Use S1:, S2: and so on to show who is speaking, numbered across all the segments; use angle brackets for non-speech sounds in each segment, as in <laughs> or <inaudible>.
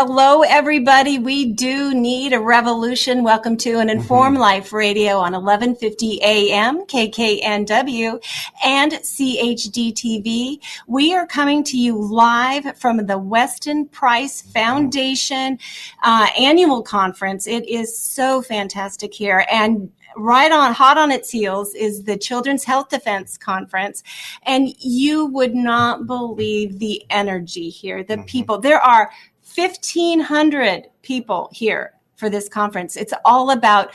S1: Hello, everybody. We do need a revolution. Welcome to an Informed Life Radio on 1150 AM, KKNW, and CHD TV. We are coming to you live from the Weston Price Foundation uh, annual conference. It is so fantastic here. And right on hot on its heels is the children's health defense conference and you would not believe the energy here the people there are 1500 people here for this conference. It's all about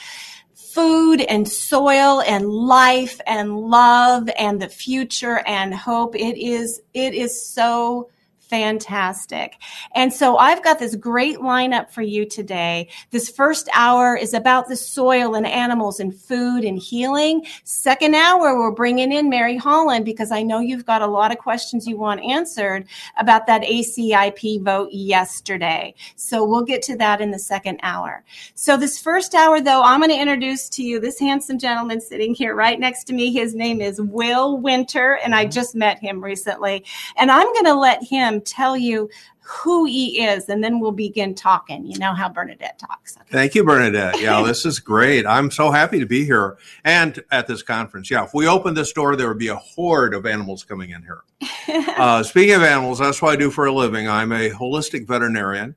S1: food and soil and life and love and the future and hope. It is it is so fantastic. And so I've got this great lineup for you today. This first hour is about the soil and animals and food and healing. Second hour, we're bringing in Mary Holland because I know you've got a lot of questions you want answered about that ACIP vote yesterday. So we'll get to that in the second hour. So this first hour, though, I'm going to introduce to you this handsome gentleman sitting here right next to me. His name is Will Winter, and I mm-hmm. just met him recently. And I'm going to let him tell you who he is, and then we'll begin talking. You know how Bernadette talks. Okay.
S2: Thank you, Bernadette. Yeah, <laughs> this is great. I'm so happy to be here and at this conference. Yeah, if we opened this door, there would be a horde of animals coming in here. <laughs> uh, speaking of animals, that's what I do for a living. I'm a holistic veterinarian,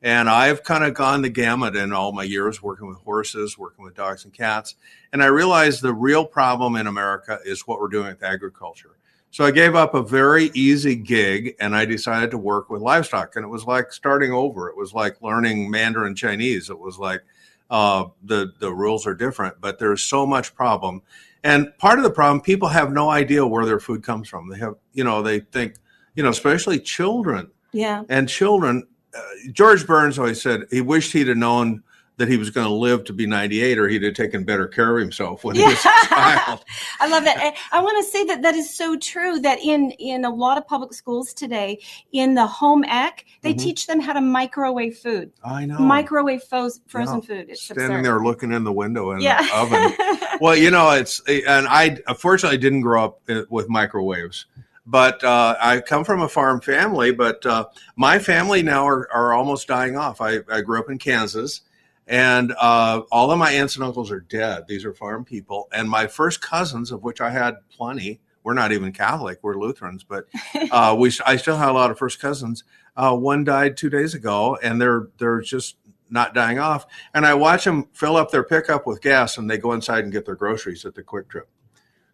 S2: and I've kind of gone the gamut in all my years working with horses, working with dogs and cats. And I realized the real problem in America is what we're doing with agriculture. So I gave up a very easy gig and I decided to work with livestock. And it was like starting over. It was like learning Mandarin Chinese. It was like uh, the the rules are different, but there's so much problem. And part of the problem, people have no idea where their food comes from. They have, you know, they think, you know, especially children.
S1: Yeah.
S2: And children, uh, George Burns always said he wished he'd have known that he was going to live to be 98 or he'd have taken better care of himself when he was a child. <laughs>
S1: I love that. I- I want to say that that is so true that in in a lot of public schools today, in the home ec, they
S2: Mhm.
S1: teach them how to microwave food.
S2: I know.
S1: Microwave fo- frozen
S2: Yeah.
S1: food. It's
S2: Standing
S1: absurd.
S2: there looking in the window in
S1: Yeah.
S2: the oven. <laughs> well, you know, it's and I unfortunately didn't grow up uh, with microwaves, but uh, I come from a farm family. But uh, my family now are, are almost dying off. I, I grew up in Kansas, and uh, all of my aunts and uncles are dead. These are farm people, and my first cousins, of which I had plenty. We're not even Catholic; we're Lutherans, but <laughs> uh, we I still have a lot of first cousins. Uh, one died two days ago, and they're they're just not dying off. And I watch them fill up their pickup with gas, and they go inside and get their groceries at the QuikTrip.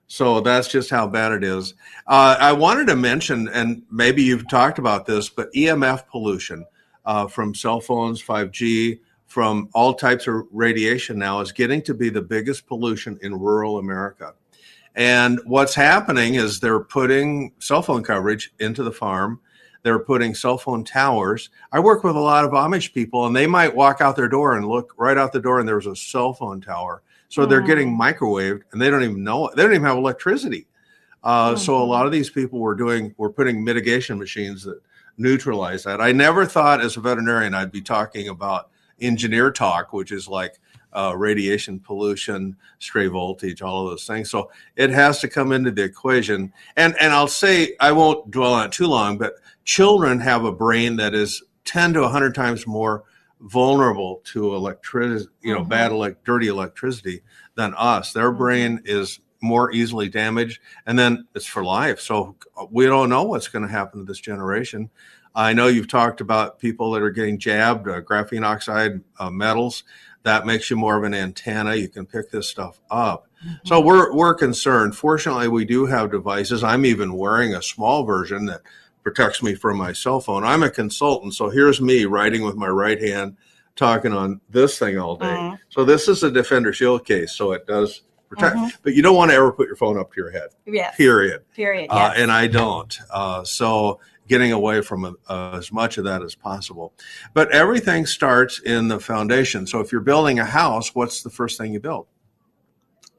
S2: So that's just how bad it is. Uh, I wanted to mention, and maybe you've talked about this, but EMF pollution uh, from cell phones, 5G, from all types of radiation now is getting to be the biggest pollution in rural America. And what's happening is they're putting cell phone coverage into the farm. They're putting cell phone towers. I work with a lot of Amish people, and they might walk out their door and look right out the door, and there's a cell phone tower. So they're
S1: Mm.
S2: getting microwaved, and they don't even know it. They don't even have electricity. Uh, So a lot of these people were doing were putting mitigation machines that neutralize that. I never thought, as a veterinarian, I'd be talking about engineer talk, which is like uh, radiation pollution, stray voltage, all of those things. So it has to come into the equation. And and I'll say I won't dwell on it too long, but children have a brain that is ten to hundred times more vulnerable to electricity, you know,
S1: Mhm.
S2: bad elect, dirty electricity than us. Their
S1: Mhm.
S2: brain is more easily damaged, and then it's for life. So we don't know what's going to happen to this generation. I know you've talked about people that are getting jabbed, uh, graphene oxide uh, metals. That makes you more of an antenna. You can pick this stuff up. So we're we're concerned. Fortunately, we do have devices. I'm even wearing a small version that protects me from my cell phone. I'm a consultant, so here's me writing with my right hand, talking on this thing all day.
S1: Mhm.
S2: So this is a Defender Shield case, so it does protect.
S1: Mhm.
S2: But you don't want to ever put your phone up to your head.
S1: Yeah.
S2: Period.
S1: Period.
S2: Uh,
S1: yes.
S2: and I don't. Uh, so getting away from uh, as much of that as possible. But everything starts in the foundation. So if you're building a house, what's the first thing you build?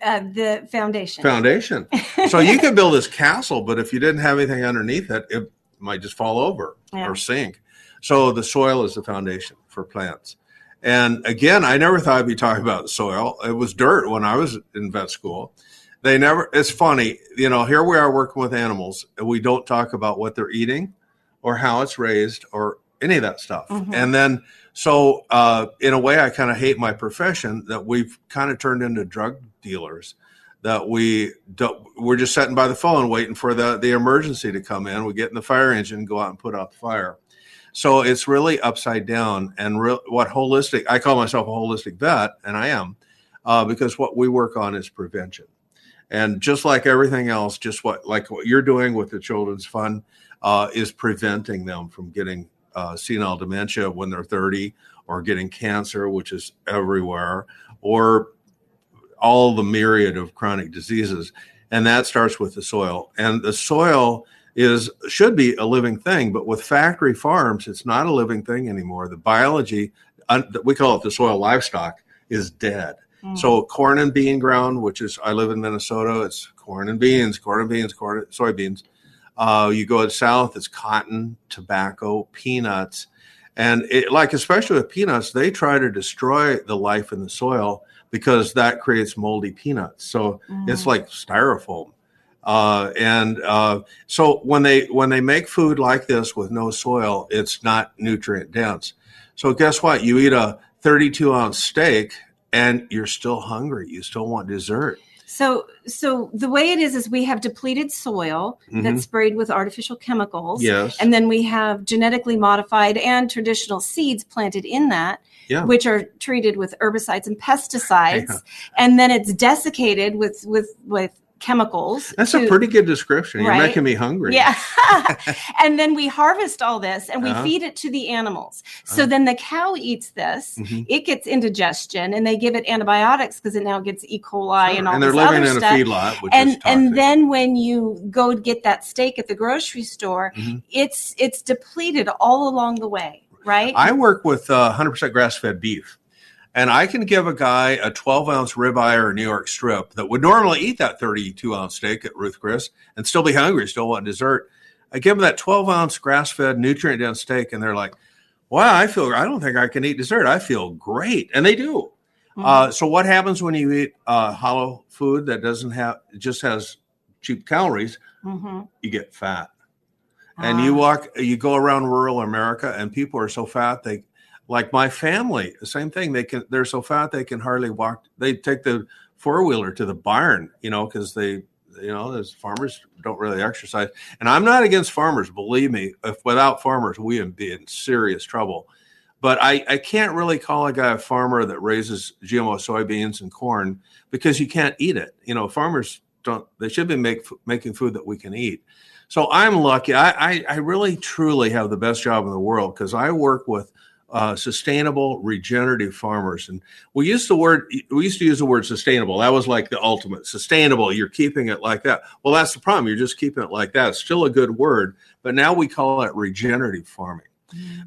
S1: Uh, the foundation.
S2: foundation. so you could build this castle, but if you didn't have anything underneath it, it might just fall over
S1: Yeah.
S2: or sink. So the soil is the foundation for plants. And again, I never thought I'd be talking about soil. It was dirt when I was in vet school. They never, it's funny, you know, here we are working with animals and we don't talk about what they're eating or how it's raised or any of that stuff.
S1: Mhm.
S2: And then, so uh, in a way, I kind of hate my profession that we've kind of turned into drug dealers that we don't, we're just sitting by the phone waiting for the, the emergency to come in. We get in the fire engine, go out and put out the fire. So it's really upside down. And real, what holistic, I call myself a holistic vet, and I am, uh, because what we work on is prevention. And just like everything else, just what like what you're doing with the children's fund uh, is preventing them from getting uh, senile dementia when they're 30, or getting cancer, which is everywhere, or all the myriad of chronic diseases. And that starts with the soil. And the soil is should be a living thing, but with factory farms, it's not a living thing anymore. The biology, we call it the soil livestock, is dead.
S1: Mm.
S2: So corn and bean ground, which is I live in Minnesota, it's corn and beans, corn and beans, corn soybeans. Uh, you go south, it's cotton, tobacco, peanuts, and it, like especially with peanuts, they try to destroy the life in the soil because that creates moldy peanuts. So it's
S1: Mm.
S2: like styrofoam. Uh, and uh, so when they when they make food like this with no soil, it's not nutrient dense. So guess what? You eat a 32 ounce steak and you're still hungry. You still want dessert.
S1: So, so the way it is is we have depleted soil
S2: Mhm.
S1: that's sprayed with artificial chemicals,
S2: Yes.
S1: and then we have genetically modified and traditional seeds planted in that,
S2: Yeah.
S1: which are treated with herbicides and pesticides, and then it's desiccated with with with chemicals.
S2: That's
S1: to-
S2: a pretty good description. You're
S1: Right?
S2: making me hungry.
S1: Yeah. <laughs> <laughs> and then we harvest all this and we
S2: Uh-huh.
S1: feed it to the animals. So
S2: Uh-huh.
S1: then the cow eats this.
S2: Mhm.
S1: It gets indigestion and they give it antibiotics because it now gets E. coli
S2: Sure.
S1: and all
S2: and they're living
S1: other
S2: in a
S1: stuff.
S2: feedlot, which
S1: and
S2: is
S1: and then when you go get that steak at the grocery store,
S2: Mhm.
S1: it's it's depleted all along the way, right?
S2: I work with uh, 100% grass fed beef. And I can give a guy a 12 ounce ribeye or a New York strip that would normally eat that 32 ounce steak at Ruth Chris and still be hungry, still want dessert. I give them that 12 ounce grass fed, nutrient dense steak, and they're like, wow, I feel, I don't think I can eat dessert. I feel great. And they do.
S1: Mhm.
S2: Uh, so, what happens when you eat uh, hollow food that doesn't have, just has cheap calories?
S1: Mhm.
S2: You get fat and you
S1: Ah.
S2: walk you go around rural america and people are so fat they like my family the same thing. They can they're so fat they can hardly walk. They take the four-wheeler to the barn you know because they you know as farmers don't really exercise. And i'm not against farmers believe me. If without farmers we would be in serious trouble. But I, I can't really call a guy a farmer that raises gmo soybeans and corn because you can't eat it. You know farmers don't they should be make, making food that we can eat. So I'm lucky. I, I, I really truly have the best job in the world because I work with uh, sustainable regenerative farmers. And we used the word we used to use the word sustainable. That was like the ultimate sustainable. You're keeping it like that. Well, that's the problem. You're just keeping it like that. It's still a good word, but now we call it regenerative farming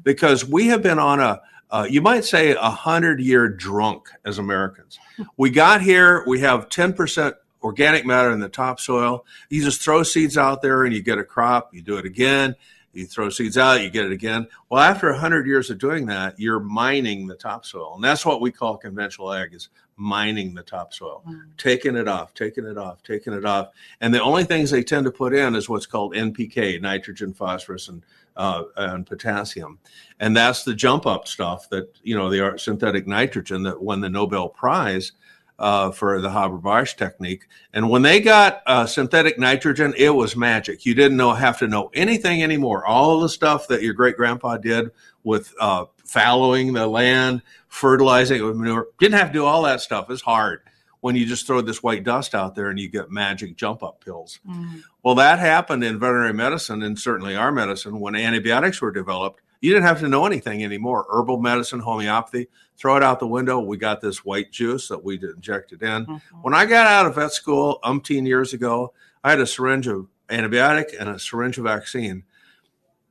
S2: because we have been on a uh, you might say a hundred year drunk as Americans. We got here. We have ten percent organic matter in the topsoil. You just throw seeds out there and you get a crop. You do it again. You throw seeds out, you get it again. Well, after 100 years of doing that, you're mining the topsoil. And that's what we call conventional ag is mining the topsoil, taking it off, taking it off, taking it off. And the only things they tend to put in is what's called NPK, nitrogen, phosphorus, and uh, and potassium. And that's the jump up stuff that, you know, the synthetic nitrogen that won the Nobel Prize uh, for the Haber-Bosch technique. And when they got uh, synthetic nitrogen, it was magic. You didn't know have to know anything anymore. All the stuff that your great grandpa did with uh, fallowing the land, fertilizing it with manure, didn't have to do all that stuff. It's hard when you just throw this white dust out there and you get magic jump up pills.
S1: Mm.
S2: Well, that happened in veterinary medicine and certainly our medicine when antibiotics were developed. You didn't have to know anything anymore. Herbal medicine, homeopathy, throw it out the window. We got this white juice that we injected in.
S1: Mhm.
S2: When I got out of vet school umpteen years ago, I had a syringe of antibiotic and a syringe of vaccine.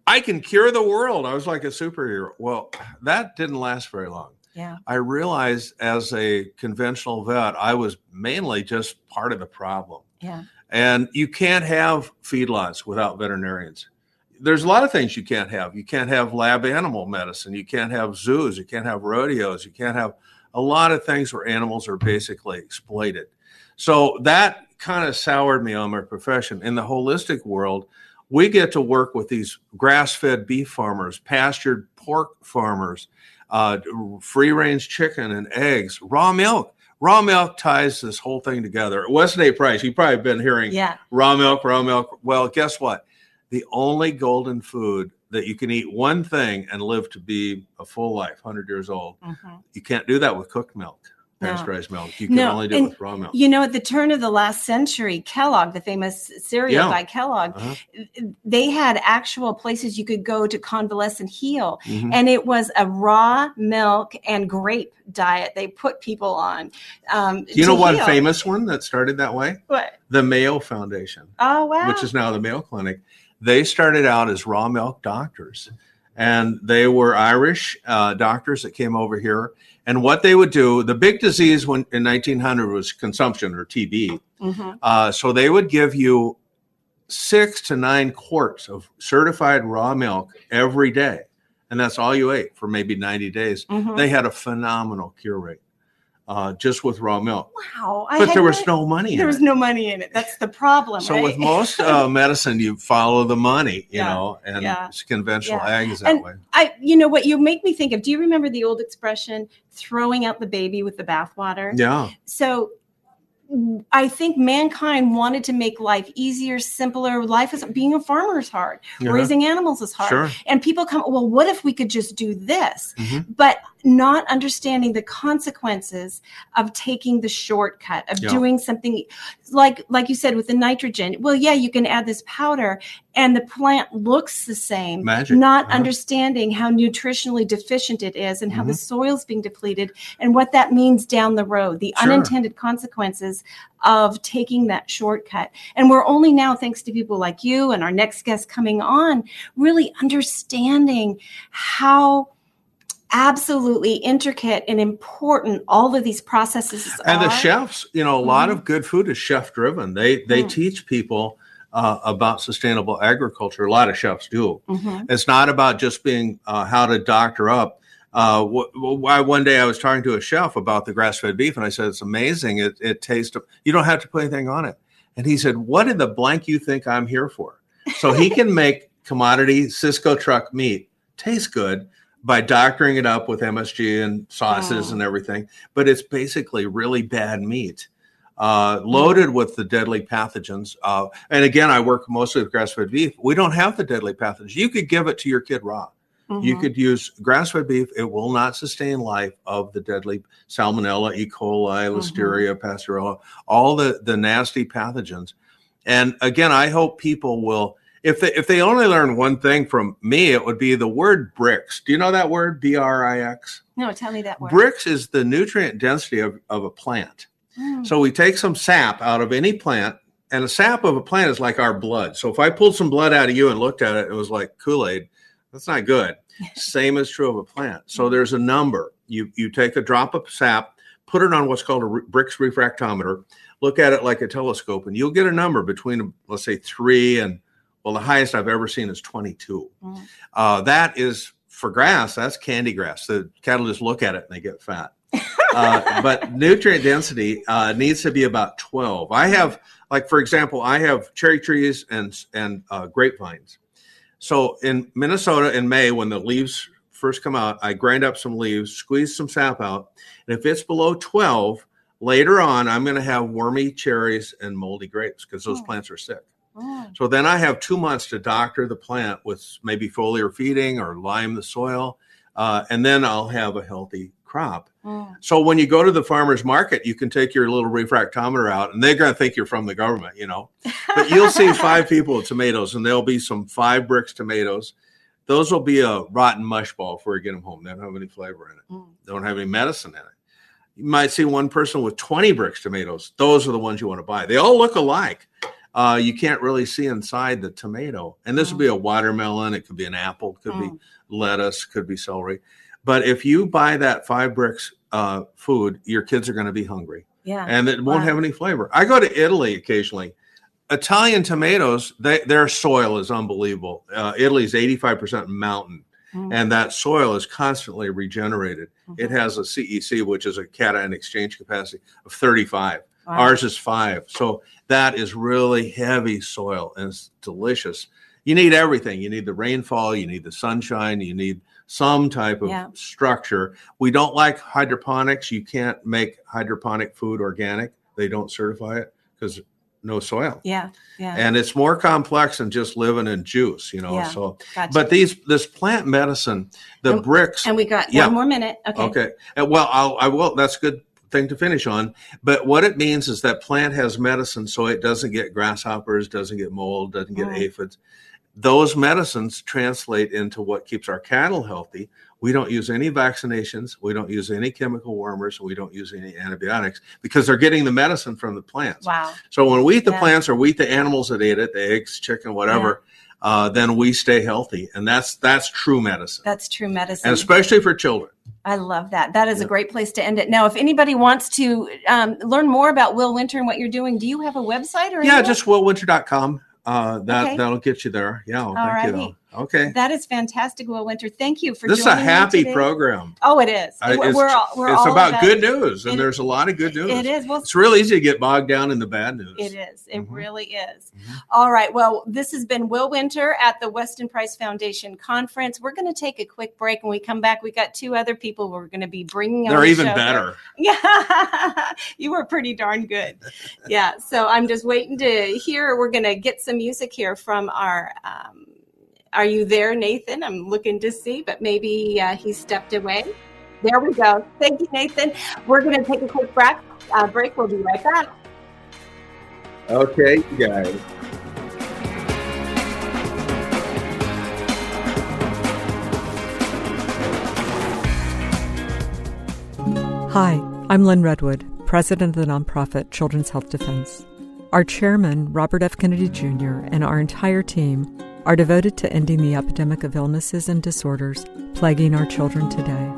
S2: I can cure the world. I was like a superhero. Well, that didn't last very long.
S1: Yeah.
S2: I realized as a conventional vet, I was mainly just part of the problem.
S1: Yeah.
S2: And you can't have feedlots without veterinarians. There's a lot of things you can't have. You can't have lab animal medicine. You can't have zoos. You can't have rodeos. You can't have a lot of things where animals are basically exploited. So that kind of soured me on my profession. In the holistic world, we get to work with these grass fed beef farmers, pastured pork farmers, uh, free range chicken and eggs, raw milk. Raw milk ties this whole thing together. Weston A. Price, you've probably been hearing
S1: Yeah.
S2: raw milk, raw milk. Well, guess what? The only golden food that you can eat one thing and live to be a full life, 100 years old.
S1: Mhm.
S2: You can't do that with cooked milk,
S1: No.
S2: pasteurized milk. You can
S1: No,
S2: only do it
S1: and
S2: with raw milk.
S1: You know, at the turn of the last century, Kellogg, the famous cereal
S2: Yeah.
S1: by Kellogg,
S2: Uh-huh.
S1: they had actual places you could go to convalesce and heal.
S2: Mhm.
S1: And it was a raw milk and grape diet they put people on. Um,
S2: you know one
S1: heal.
S2: famous one that started that way?
S1: What?
S2: The Mayo Foundation.
S1: Oh, wow.
S2: which is now the Mayo Clinic. They started out as raw milk doctors, and they were Irish uh, doctors that came over here. And what they would do, the big disease when in 1900 was consumption or TB.
S1: Mhm.
S2: Uh, so they would give you six to nine quarts of certified raw milk every day, and that's all you ate for maybe 90 days.
S1: Mhm.
S2: They had a phenomenal cure rate uh, just with raw milk,
S1: Wow.
S2: But there was no money.
S1: There was
S2: it.
S1: no money in it. That's the problem.
S2: So
S1: right?
S2: with most <laughs> uh, medicine, you follow the money, you
S1: Yeah,
S2: know, and
S1: yeah,
S2: it's conventional
S1: yeah.
S2: ag is that
S1: And-
S2: way.
S1: I, you know what you make me think of? Do you remember the old expression, throwing out the baby with the bathwater?
S2: Yeah,
S1: So I think mankind wanted to make life easier, simpler. Life is being a farmer is hard.
S2: Yeah.
S1: Raising animals is hard.
S2: sure.
S1: And people come, well, what if we could just do this?
S2: Mhm.
S1: But not understanding the consequences of taking the shortcut of
S2: Yeah.
S1: doing something like like you said with the nitrogen. Well, yeah, you can add this powder and the plant looks the same.
S2: Magic.
S1: Not
S2: Uh-huh.
S1: understanding how nutritionally deficient it is and how the
S2: Mhm.
S1: soil's being depleted and what that means down the road, the
S2: Sure.
S1: unintended consequences of taking that shortcut. And we're only now, thanks to people like you and our next guest coming on, really understanding how absolutely intricate and important all of these processes are.
S2: And the chefs, you know, a lot
S1: Mhm.
S2: of good food is chef driven. They they
S1: Mm.
S2: teach people uh, about sustainable agriculture. A lot of chefs do.
S1: Mhm.
S2: It's not about just being uh, how to doctor up. Uh, wh- wh- why one day I was talking to a chef about the grass fed beef, and I said it's amazing. It it tastes. You don't have to put anything on it. And he said, "What in the blank you think I'm here for?" So he <laughs> can make commodity Sysco truck meat taste good by doctoring it up with MSG and sauces
S1: Oh.
S2: and everything. But it's basically really bad meat. Uh, loaded with the deadly pathogens. Uh, and again, I work mostly with grass fed beef. We don't have the deadly pathogens. You could give it to your kid raw. You
S1: Mhm.
S2: could use grass fed beef. It will not sustain life of the deadly salmonella, E. coli,
S1: Mm-hmm.
S2: listeria, pasteurella, all the, the nasty pathogens. And again, I hope people will, if they, if they only learn one thing from me, it would be the word Brix. Do you know that word? B R I X?
S1: No, tell me that word.
S2: Brix is the nutrient density of, of a plant.
S1: Mm.
S2: So we take some sap out of any plant, and the sap of a plant is like our blood. So if I pulled some blood out of you and looked at it, it was like Kool Aid. That's not good. Same is true of a plant. So there's a number. You you take a drop of sap, put it on what's called a re- Brix refractometer, look at it like a telescope, and you'll get a number between let's say three and well, the highest I've ever seen is 22.
S1: Mm.
S2: Uh, that is for grass. That's candy grass. The cattle just look at it and they get fat. uh, <laughs> but nutrient density uh, needs to be about 12. I have, like for example, I have cherry trees and and uh, grapevines. So in Minnesota in May, when the leaves first come out, I grind up some leaves, squeeze some sap out, and if it's below 12, later on I'm going to have wormy cherries and moldy grapes because those
S1: Oh.
S2: plants are sick.
S1: Mm.
S2: So then I have two months to doctor the plant with maybe foliar feeding or lime the soil, uh, and then I'll have a healthy crop.
S1: Mm.
S2: So when you go to the farmer's market, you can take your little refractometer out, and they're going to think you're from the government, you know. But you'll see <laughs> five people with tomatoes, and there'll be some five Brix tomatoes. Those will be a rotten mush ball before you get them home. They don't have any flavor in it.
S1: Mm.
S2: They don't have any medicine in it. You might see one person with 20 Brix tomatoes. Those are the ones you want to buy. They all look alike. Uh, you can't really see inside the tomato. And this would be a watermelon. It could be an apple. It could be
S1: Mm.
S2: lettuce. Could be celery. But if you buy that five Brix uh, food, your kids are going to be hungry
S1: Yeah.
S2: and it won't
S1: Wow.
S2: have any flavor. I go to Italy occasionally. Italian tomatoes, they, their soil is unbelievable. Uh, Italy's 85% mountain,
S1: Mm.
S2: and that soil is constantly regenerated. It
S1: Mhm.
S2: has a CEC, which is a cation exchange capacity of 35.
S1: Wow.
S2: Ours is five. So that is really heavy soil and it's delicious. You need everything. You need the rainfall, you need the sunshine, you need some type of
S1: Yeah.
S2: structure. We don't like hydroponics. You can't make hydroponic food organic. They don't certify it because no soil.
S1: Yeah. Yeah.
S2: And it's more complex than just living in juice, you know.
S1: Yeah.
S2: So
S1: Gotcha.
S2: but these this plant medicine, the
S1: And-
S2: Brix
S1: and we got
S2: Yeah.
S1: one more minute. Okay.
S2: Okay. Uh, Well, I'll, I will. That's a good thing to finish on. But what it means is that plant has medicine, so it doesn't get grasshoppers, doesn't get mold, doesn't get
S1: Mm.
S2: aphids. Those medicines translate into what keeps our cattle healthy. We don't use any vaccinations. We don't use any chemical wormers. We don't use any antibiotics because they're getting the medicine from the plants.
S1: Wow.
S2: So when we eat the
S1: Yeah.
S2: plants or we eat the animals that ate it, the eggs, chicken, whatever, uh, then we stay healthy, and that's that's true medicine,
S1: That's true medicine.
S2: and especially for children.
S1: I love that. That is a great place to end it. Now, if anybody wants to um, learn more about Will Winter and what you're doing, do you have a website or
S2: Yeah,
S1: anything?
S2: just willwinter.com. Uh, that
S1: Okay.
S2: that'll get you there. Yeah, thank
S1: Alrighty.
S2: you. Okay,
S1: that is fantastic, Will Winter. Thank you for
S2: this is a happy program.
S1: Oh, it is.
S2: I-
S1: we're
S2: it's
S1: we're all, we're
S2: it's
S1: all
S2: about, good news, and
S1: It-
S2: there's a lot of good news.
S1: It is. Well,
S2: It's real easy to get bogged down in the bad news.
S1: It is. It
S2: Mhm.
S1: really is.
S2: Mhm.
S1: All right. Well, this has been Will Winter at the Weston Price Foundation conference. We're going to take a quick break. When we come back, we got two other people we're going to be bringing on.
S2: They're
S1: the
S2: even better. <laughs>
S1: Yeah, you were pretty darn good. Yeah, so I'm just waiting to hear. We're gonna get some music here from our. Um, are you there, Nathan? I'm looking to see, but maybe uh, he stepped away. There we go. Thank you, Nathan. We're gonna take a quick break. Uh, break. We'll be right back.
S2: Okay, you guys.
S3: Hi, I'm Lyn Redwood, president of the nonprofit Children's Health Defense. Our chairman, Robert F. Kennedy Jr., and our entire team are devoted to ending the epidemic of illnesses and disorders plaguing our children today.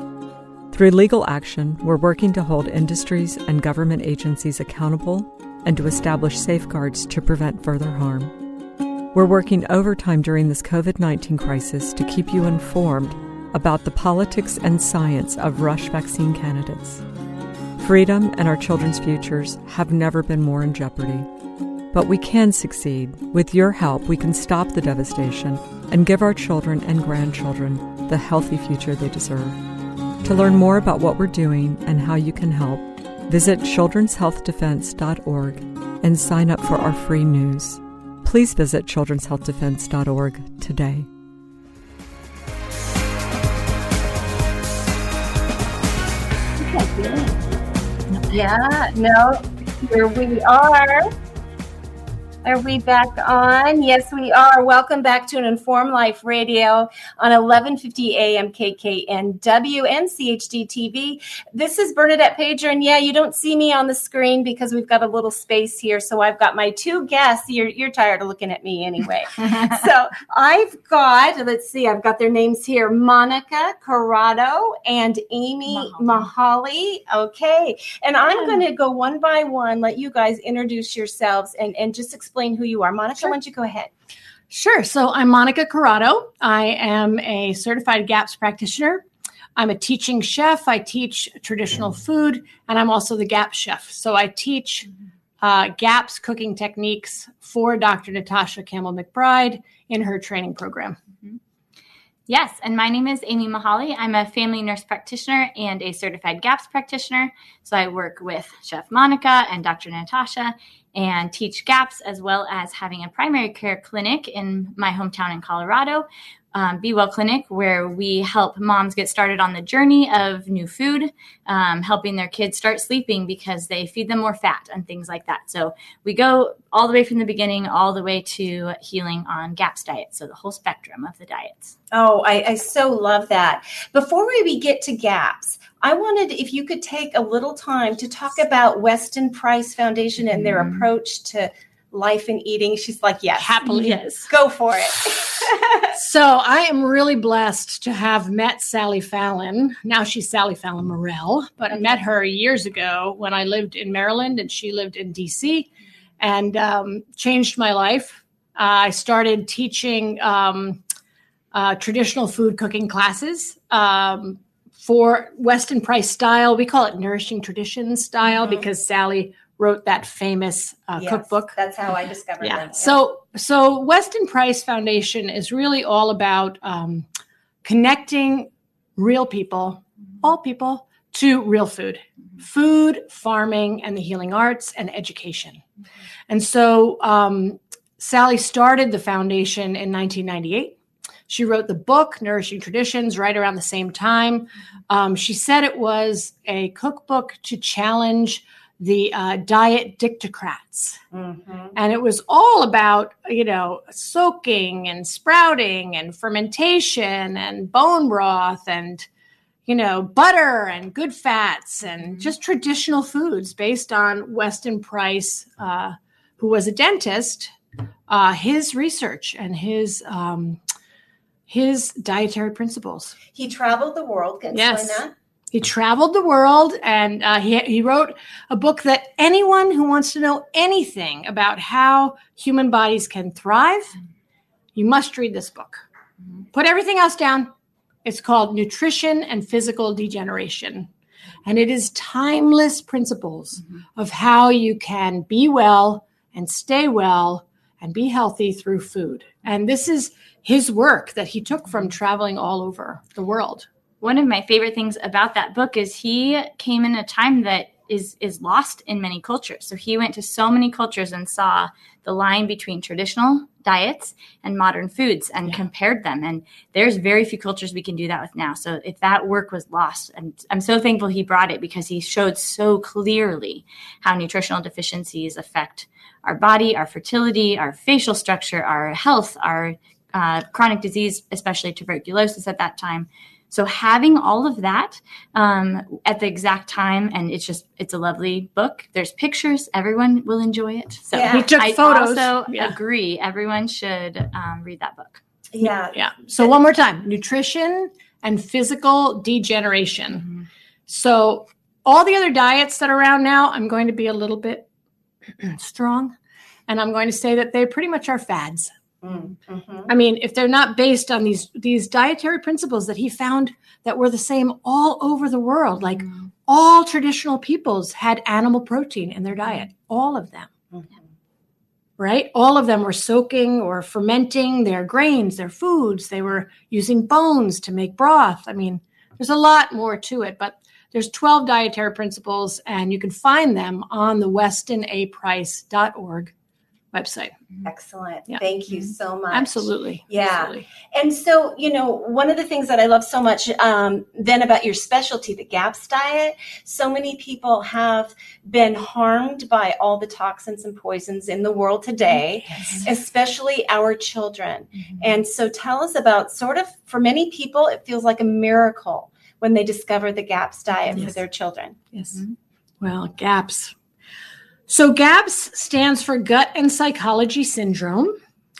S3: Through legal action, we're working to hold industries and government agencies accountable and to establish safeguards to prevent further harm. We're working overtime during this COVID 19 crisis to keep you informed about the politics and science of rush vaccine candidates. Freedom and our children's futures have never been more in jeopardy. But we can succeed. With your help, we can stop the devastation and give our children and grandchildren the healthy future they deserve. To learn more about what we're doing and how you can help, visit children'shealthdefense.org and sign up for our free news. Please visit children'shealthdefense.org today.
S1: Yeah. No. Here we are. Are we back on? Yes, we are. Welcome back to an Informed Life Radio on 1150 AM KKNW and CHD TV. This is Bernadette Pajer, and yeah, you don't see me on the screen because we've got a little space here. So I've got my two guests. You're, you're tired of looking at me anyway. <laughs> so I've got, let's see, I've got their names here Monica Corrado and Amy Mahali. Okay. And I'm going to go one by one, let you guys introduce yourselves and, and just explain who you are. Monica, why don't you go ahead?
S4: Sure. So I'm Monica Corrado. I am a certified GAPS practitioner. I'm a teaching chef. I teach traditional food, and I'm also the GAPS chef. So I teach uh, GAPS cooking techniques for Dr. Natasha Campbell McBride in her training program.
S5: Yes, and my name is Amy Mahali. I'm a family nurse practitioner and a certified GAPS practitioner. So I work with Chef Monica and Dr. Natasha and teach GAPS as well as having a primary care clinic in my hometown in Colorado, um, Be Well Clinic, where we help moms get started on the journey of new food, um, helping their kids start sleeping because they feed them more fat and things like that. So we go all the way from the beginning, all the way to healing on GAPS diet. So the whole spectrum of the diets.
S1: Oh, I, I so love that. Before we get to gaps, I wanted if you could take a little time to talk about Weston Price Foundation and their
S2: Mhm.
S1: approach to life and eating. She's like, yes,
S4: Happily.
S5: Yes.
S1: go for it. <laughs>
S4: so I am really blessed to have met Sally Fallon. Now she's Sally Fallon Morell, but I met her years ago when I lived in Maryland and she lived in DC and um, changed my life. Uh, I started teaching um, uh, traditional food cooking classes um, for Weston Price style. We call it Nourishing Traditions style because Sally wrote that famous uh,
S1: Yes,
S4: cookbook.
S1: That's how I discovered
S4: Yeah.
S1: them.
S4: So so Weston Price Foundation is really all about um, connecting real people, all people, to real food, food, farming, and the healing arts and education. And so um, Sally started the foundation in 1998. She wrote the book Nourishing Traditions right around the same time. Um, she said it was a cookbook to challenge the uh, diet dictocrats
S1: Mhm.
S4: and it was all about you know soaking and sprouting and fermentation and bone broth and you know butter and good fats and just traditional foods based on weston price uh, who was a dentist uh, his research and his um, his dietary principles
S1: He traveled the world. Can
S4: Yes.
S1: that?
S4: he traveled the world and uh, he, he wrote a book that anyone who wants to know anything about how human bodies can thrive, you must read this book. Put everything else down. It's called Nutrition and Physical Degeneration. And it is timeless principles of how you can be well and stay well and be healthy through food. And this is his work that he took from traveling all over the world.
S5: one of my favorite things about that book is he came in a time that is is lost in many cultures. So he went to so many cultures and saw the line between traditional diets and modern foods and compared them. And there's very few cultures we can do that with now. So if that work was lost, and I'm so thankful he brought it because he showed so clearly how nutritional deficiencies affect our body, our fertility, our facial structure, our health, our uh, chronic disease, especially tuberculosis at that time. So having all of that um, at the exact time, and it's just it's a lovely book. There's pictures. Everyone will enjoy it. So
S1: Yeah.
S4: He took
S5: I
S4: photos.
S5: also
S4: Yeah.
S5: agree. Everyone should um, read that book.
S1: Yeah.
S4: Yeah. So one more time, nutrition and physical degeneration. So all the other diets that are around now, I'm going to be a little bit <clears throat> strong, and I'm going to say that they pretty much are fads.
S1: Mm, mhm.
S4: I mean, if they're not based on these these dietary principles that he found that were the same all over the world, like all traditional peoples had animal protein in their diet, all of them
S1: Mhm.
S4: right? All of them were soaking or fermenting their grains, their foods. They were using bones to make broth. I mean, there's a lot more to it, but there's 12 dietary principles, and you can find them on the westonaprice.org website. Mm-hmm.
S1: Excellent.
S4: Yeah.
S1: Thank you mm-hmm. so much.
S4: Absolutely.
S1: Yeah.
S4: Absolutely.
S1: And so, you know, one of the things that I love so much um, then about your specialty, the GAPS diet, so many people have been harmed by all the toxins and poisons in the world today, mm-hmm. especially our children. And so, tell us about sort of, for many people, it feels like a miracle when they discover the GAPS diet for their children.
S4: Yes. Well, GAPS. So GAPS stands for Gut and Psychology Syndrome,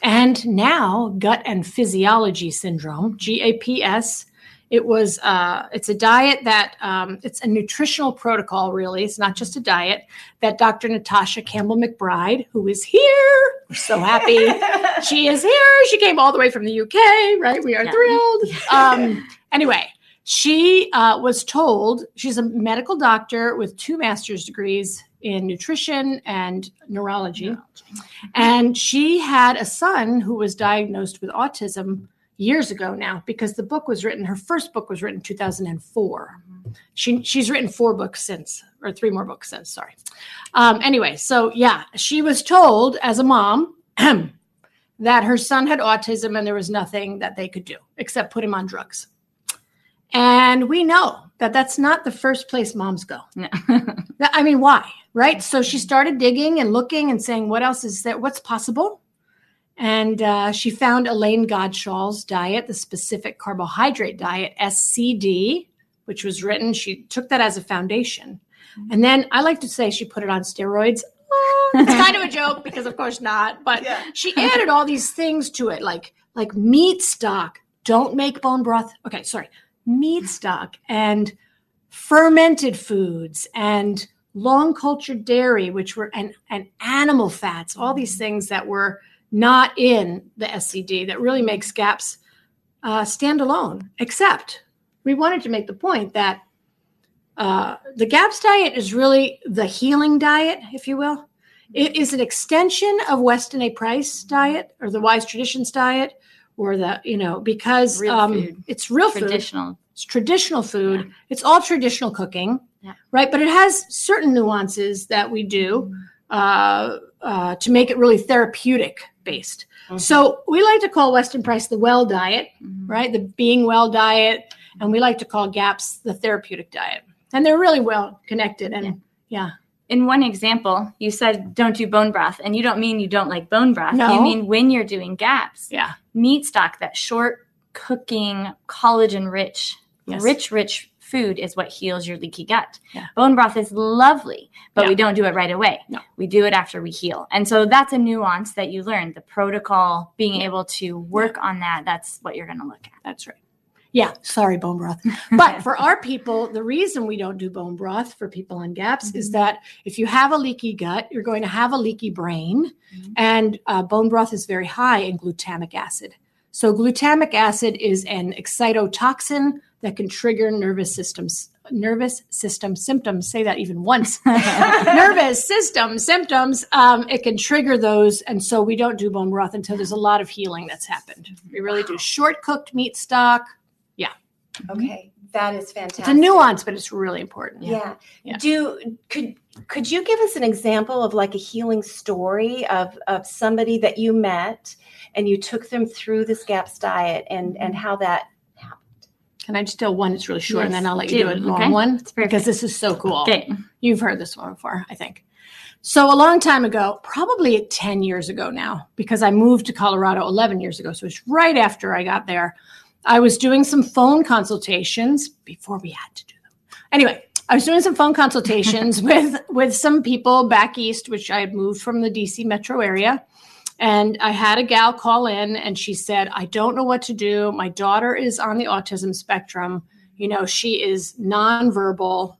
S4: and now Gut and Physiology Syndrome, GAPS. It was uh, it's a diet that um, it's a nutritional protocol. Really, it's not just a diet that Dr. Natasha Campbell McBride, who is here, we're so happy <laughs> she is here. She came all the way from the UK, right? We are
S5: Yeah.
S4: thrilled. Um, anyway, she uh, was told she's a medical doctor with two master's degrees in nutrition and neurology. And she had a son who was diagnosed with autism years ago now because the book was written, her first book was written in 2004. She, she's written four books since, or three more books since, sorry. Um, anyway, so yeah, she was told as a mom <clears throat> that her son had autism and there was nothing that they could do except put him on drugs. And we know that that's not the first place moms go. <laughs>
S5: No.
S4: I mean, why? Right? So she started digging and looking and saying, what else is there? What's possible? And uh, she found Elaine Gottschall's diet, the specific carbohydrate diet, SCD, which was written. She took that as a foundation. And then I like to say she put it on steroids. it's kind of a joke <laughs> because of course not. But
S1: Yeah.
S4: she added all these things to it, like like meat stock. Don't make bone broth. Okay, sorry, meat stock and fermented foods and long cultured dairy, which were and and animal fats. All these things that were not in the SCD that really makes GAPS uh, stand alone. Except we wanted to make the point that uh, the GAPS diet is really the healing diet, if you will. It is an extension of Weston A. Price diet or the Wise Traditions diet, or the you know because
S5: Real
S4: um, it's real food. It's traditional food. It's all traditional cooking,
S5: Yeah.
S4: right? But it has certain nuances that we do uh, uh, to make it really therapeutic based. So we like to call Weston Price the well diet,
S5: Mhm.
S4: right? The being well diet, and we like to call GAPS the therapeutic diet. And they're really well connected. And yeah,
S5: In one example, you said don't do bone broth, and you don't mean you don't like bone broth.
S4: No.
S5: You mean when you're doing gaps,
S4: yeah,
S5: meat stock, that short cooking, collagen rich,
S4: Yes.
S5: rich, rich food is what heals your leaky gut.
S4: Yeah.
S5: Bone broth is lovely, but
S4: Yeah.
S5: we don't do it right away.
S4: No.
S5: We do it after we heal. And so that's a nuance that you learn. The protocol, being able to work on that, that's what you're going to look at.
S4: that's right. Yeah, sorry, bone broth. <laughs> But for our people, the reason we don't do bone broth for people on GAPS is that if you have a leaky gut, you're going to have a leaky brain,
S5: Mhm.
S4: and uh, bone broth is very high in glutamic acid. So glutamic acid is an excitotoxin that can trigger nervous systems nervous system symptoms. Say that even once. <laughs> <laughs> Nervous system symptoms um, it can trigger those. And so we don't do bone broth until there's a lot of healing that's happened. We really do short cooked meat stock. Yeah.
S1: Okay, that is fantastic.
S4: it's a nuance but it's really important.
S1: Yeah.
S4: Yeah.
S1: Do could could you give us an example of like a healing story of of somebody that you met and you took them through this GAPS diet and mm-hmm. and how that happened?
S4: can i just tell one it's really short and then i'll let you do
S5: do.
S4: a long
S5: Okay.
S4: one
S5: It's
S4: because this is so cool
S5: Okay.
S4: You've heard this one before, I think. So, a long time ago, probably 10 years ago now, because I moved to Colorado 11 years ago. So, it's right after I got there. I was doing some phone consultations before we had to do them. Anyway, I was doing some phone consultations <laughs> with, with some people back east, which I had moved from the DC metro area. And I had a gal call in and she said, I don't know what to do. My daughter is on the autism spectrum. You know, she is nonverbal.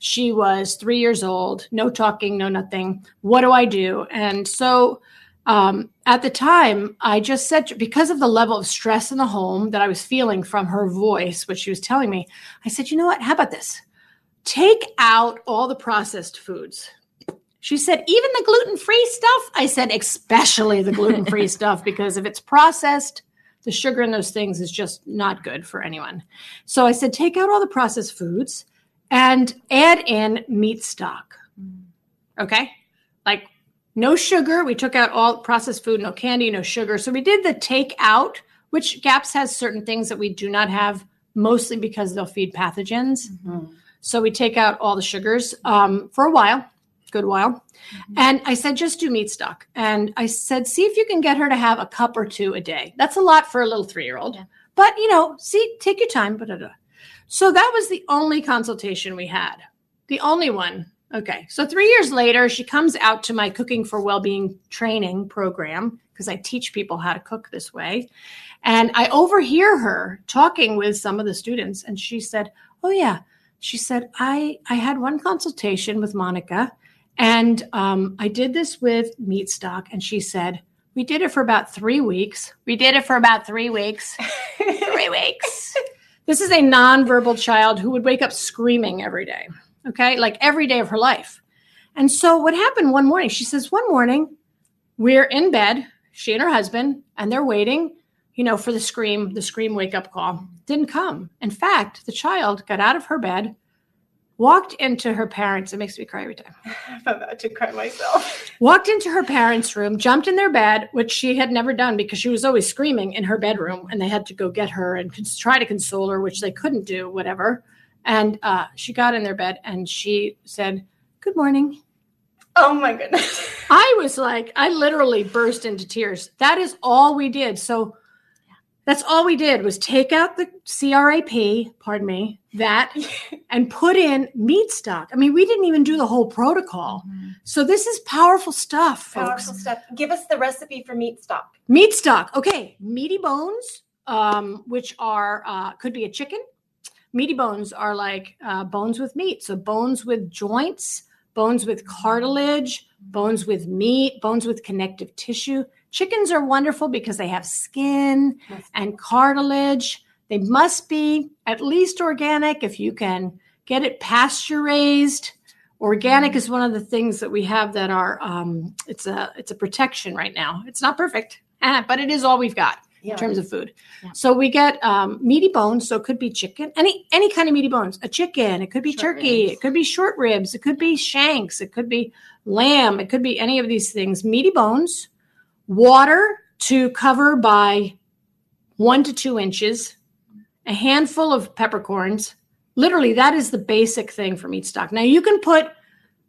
S4: She was three years old, no talking, no nothing. What do I do? And so um, at the time, I just said, because of the level of stress in the home that I was feeling from her voice, what she was telling me, I said, you know what? How about this? Take out all the processed foods. She said, even the gluten free stuff? I said, especially the gluten free <laughs> stuff, because if it's processed, the sugar in those things is just not good for anyone. So I said, take out all the processed foods and add in meat stock. Okay. Like no sugar. We took out all processed food, no candy, no sugar. So we did the take out, which GAPS has certain things that we do not have, mostly because they'll feed pathogens. So we take out all the sugars um, for a while, good while. Mm-hmm. And I said, just do meat stock. And I said, see if you can get her to have a cup or two a day. That's a lot for a little three year old.
S5: Yeah.
S4: But, you know, see, take your time. Blah, uh, blah, uh. blah. So that was the only consultation we had. The only one. Okay. So three years later, she comes out to my Cooking for Wellbeing training program because I teach people how to cook this way. And I overhear her talking with some of the students. And she said, Oh, yeah. She said, I, I had one consultation with Monica and um, I did this with meat stock. And she said, We did it for about three weeks. We did it for about three weeks. <laughs> three weeks. This is a nonverbal child who would wake up screaming every day, okay, like every day of her life. And so, what happened one morning? She says, One morning, we're in bed, she and her husband, and they're waiting, you know, for the scream, the scream wake up call. Didn't come. In fact, the child got out of her bed, walked into her parents. It makes me cry every time <laughs>
S1: I'm about to cry myself.
S4: walked into her parents' room, jumped in their bed, which she had never done because she was always screaming in her bedroom, and they had to go get her and try to console her, which they couldn't do, whatever. And uh, she got in their bed and she said, "Good morning."
S1: Oh my goodness. <laughs>
S4: I was like, I literally burst into tears. That is all we did. So that's all we did was take out the CRAP, pardon me, that and put in meat stock. I mean, we didn't even do the whole protocol. So this is powerful stuff, folks.
S1: Powerful stuff. Give us the recipe for meat stock.
S4: Meat stock. Okay, meaty bones, um, which are uh, could be a chicken. Meaty bones are like uh, bones with meat. So bones with joints, bones with cartilage, bones with meat, bones with connective tissue. Chickens are wonderful because they have skin and cartilage. They must be at least organic if you can get it pasture raised. Organic is one of the things that we have that are um, it's a it's a protection right now. It's not perfect, <laughs> but it is all we've got
S1: Yeah.
S4: in terms of food.
S5: Yeah.
S4: So we get um, meaty bones. So it could be chicken, any any kind of meaty bones. A chicken. It could be
S1: Short
S4: turkey.
S1: ribs.
S4: It could be short ribs. It could be shanks. It could be lamb. It could be any of these things. Meaty bones. Water to cover by one to two inches. A handful of peppercorns. Literally, that is the basic thing for meat stock. Now you can put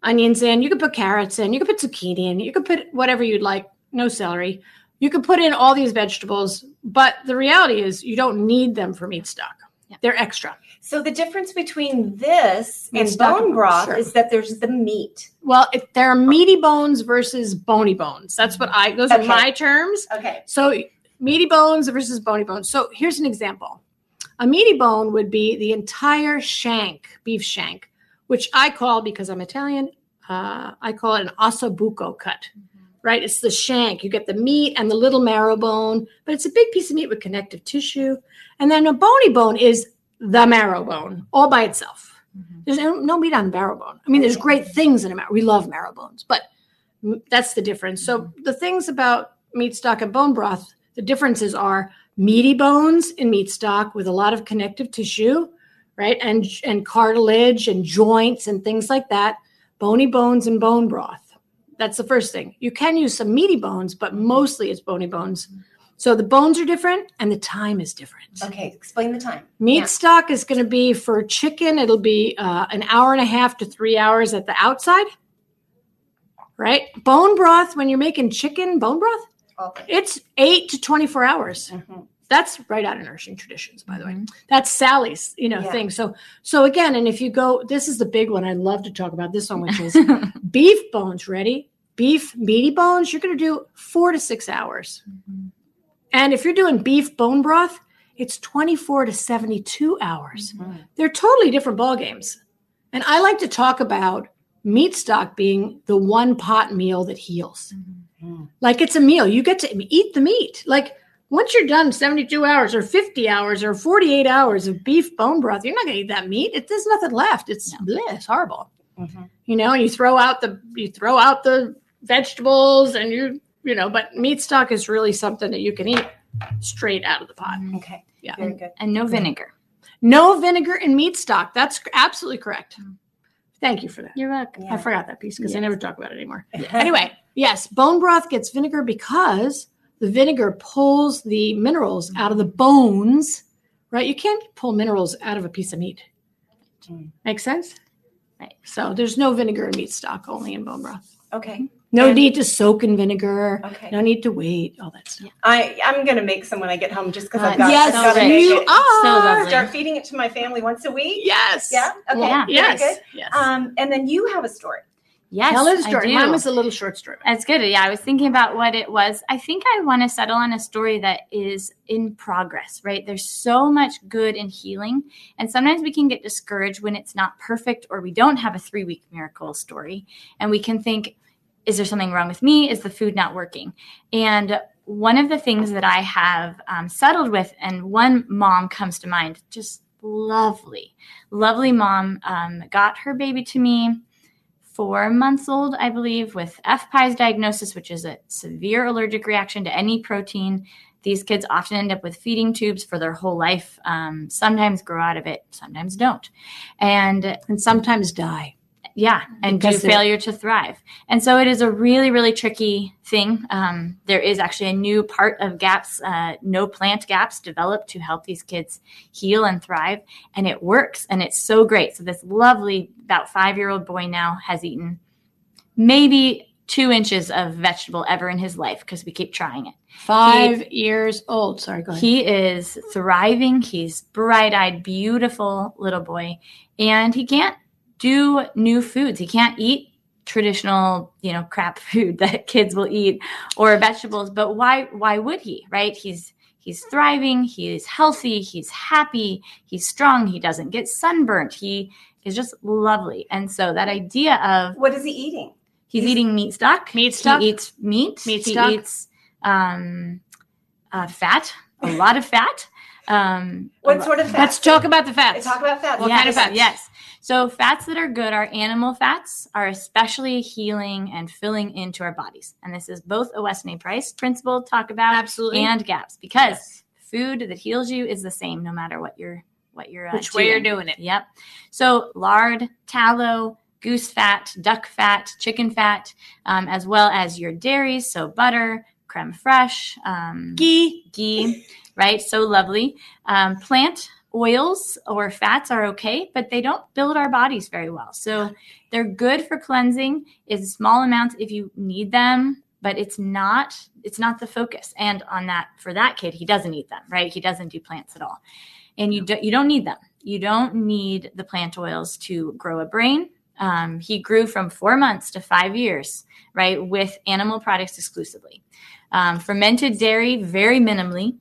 S4: onions in. You can put carrots in. You can put zucchini in. You can put whatever you'd like. No celery. You can put in all these vegetables, but the reality is you don't need them for meat stock.
S5: Yeah.
S4: They're extra.
S1: So the difference between this and bone broth
S4: sure.
S1: is that there's the meat.
S4: Well, if there are meaty bones versus bony bones. That's what I. Those
S1: Okay.
S4: are my terms.
S1: Okay.
S4: So meaty bones versus bony bones. So here's an example. A meaty bone would be the entire shank, beef shank, which I call because I'm Italian. Uh, I call it an ossobuco cut. Mm-hmm. Right, it's the shank. You get the meat and the little marrow bone, but it's a big piece of meat with connective tissue. And then a bony bone is the marrow bone all by itself. Mm-hmm. There's no, no meat on the marrow bone. I mean, there's great things in a marrow. We love marrow bones, but that's the difference. So mm-hmm. the things about meat stock and bone broth, the differences are meaty bones in meat stock with a lot of connective tissue, right? And and cartilage and joints and things like that. Bony bones and bone broth. That's the first thing. You can use some meaty bones, but mostly it's bony bones. So the bones are different and the time is different.
S1: Okay. Explain the time.
S4: Meat
S1: Yeah.
S4: stock is going to be for chicken. It'll be uh, an hour and a half to three hours at the outside. Right? Bone broth, when you're making chicken bone broth, It's eight to 24 hours.
S1: Mhm.
S4: That's right out of Nourishing Traditions, by the way. That's Sally's, you know,
S1: Yeah.
S4: thing. So, so again, and if you go, this is the big one. I love to talk about this one, which is <laughs> beef bones. Ready? Beef meaty bones. You're going to do four to six hours. Mm-hmm. And if you're doing beef bone broth, it's 24 to 72 hours. Mm-hmm. They're totally different ball games. And I like to talk about meat stock being the one pot meal that heals. Mm-hmm. Like it's a meal. You get to eat the meat. Like once you're done 72 hours or 50 hours or 48 hours of beef bone broth, you're not going to eat that meat. It, there's nothing left. It's bleh, it's horrible.
S1: Mhm.
S4: You know, and you throw out the you throw out the vegetables and you you know, but meat stock is really something that you can eat straight out of the pot.
S1: Okay.
S4: Yeah.
S1: Very good.
S5: and no vinegar.
S4: No vinegar in meat stock. That's absolutely correct. Thank you for that.
S5: You're welcome.
S1: Yeah.
S4: I forgot that piece because I never talk about it anymore. <laughs> Anyway, yes, bone broth gets vinegar because the vinegar pulls the minerals out of the bones, right? You can't pull minerals out of a piece of meat.
S1: Mm.
S4: Make sense?
S5: Right.
S4: So there's no vinegar in meat stock, only in bone broth.
S1: Okay.
S4: No
S1: And-
S4: need to soak in vinegar.
S1: Okay.
S4: No need to wait. All that stuff.
S1: I I'm gonna make some when I get home just because
S5: Uh,
S1: I've got.
S4: yes,
S1: I've gotta
S4: you
S1: it.
S4: are.
S5: So.
S1: Start feeding it to my family once a week.
S4: Yes.
S1: Yeah. Okay.
S5: Yeah.
S4: Yes.
S1: good.
S4: Yes.
S1: Um, and then you have a story.
S5: Yes,
S4: Tell a
S5: I
S4: story. Mine was a little short story.
S5: That's good. Yeah, I was thinking about what it was. I think I want to settle on a story that is in progress, right? There's so much good and healing. And sometimes we can get discouraged when it's not perfect or we don't have a three week miracle story. And we can think, is there something wrong with me? Is the food not working? And one of the things that I have um, settled with, and one mom comes to mind, just lovely, lovely mom, um, got her baby to me four months old, I believe, with FPIES diagnosis, which is a severe allergic reaction to any protein. These kids often end up with feeding tubes for their whole life. Um, sometimes grow out of it, sometimes don't. And
S4: And sometimes die.
S5: Yeah, and do
S4: Because
S5: failure to thrive. And so it is a really, really tricky thing. Um, there is actually a new part of GAPS, uh, no plant GAPS, developed to help these kids heal and thrive. And it works, and it's so great. So this lovely, about five year old boy now has eaten maybe two inches of vegetable ever in his life because we keep trying it.
S4: Five years old. Sorry, go ahead.
S5: He is thriving. He's bright eyed, beautiful little boy. And he can't do new foods. He can't eat traditional, you know, crap <laughs> food that kids will eat or vegetables. But why why would he? Right? He's he's thriving, he's healthy, he's happy, he's strong, he doesn't get sunburnt. He is just lovely. And so that idea of
S1: What is he eating?
S5: He's, eating meat stock.
S4: Meat stock?
S5: He eats meat.
S4: Meat
S5: he
S4: stock?
S5: eats um, uh, fat, a lot of fat. Um,
S1: What sort of fat?
S4: Let's talk about the fats.
S1: Talk about fat.
S4: What
S5: yes,
S4: kind of fat?
S5: Yes. So fats that are good are animal fats, are especially healing and filling into our bodies. And this is both a Weston A. Price principle to talk about
S4: Absolutely.
S5: and GAPS because food that heals you is the same no matter what you're what you're uh,
S4: Which way you're doing it.
S5: Yep. So lard, tallow, goose fat, duck fat, chicken fat, um, as well as your dairies, so butter, creme fraiche, um,
S4: Ghee.
S5: ghee, right? So lovely. Um, plant oils or fats are okay, but they don't build our bodies very well. So they're good for cleansing in small amounts if you need them, but it's not it's not the focus. And on that for that kid, he doesn't eat them, right? He doesn't do plants at all. And you don't you don't need them. You don't need the plant oils to grow a brain. Um, he grew from four months to five years, right, with animal products exclusively. Um, fermented dairy, very minimally.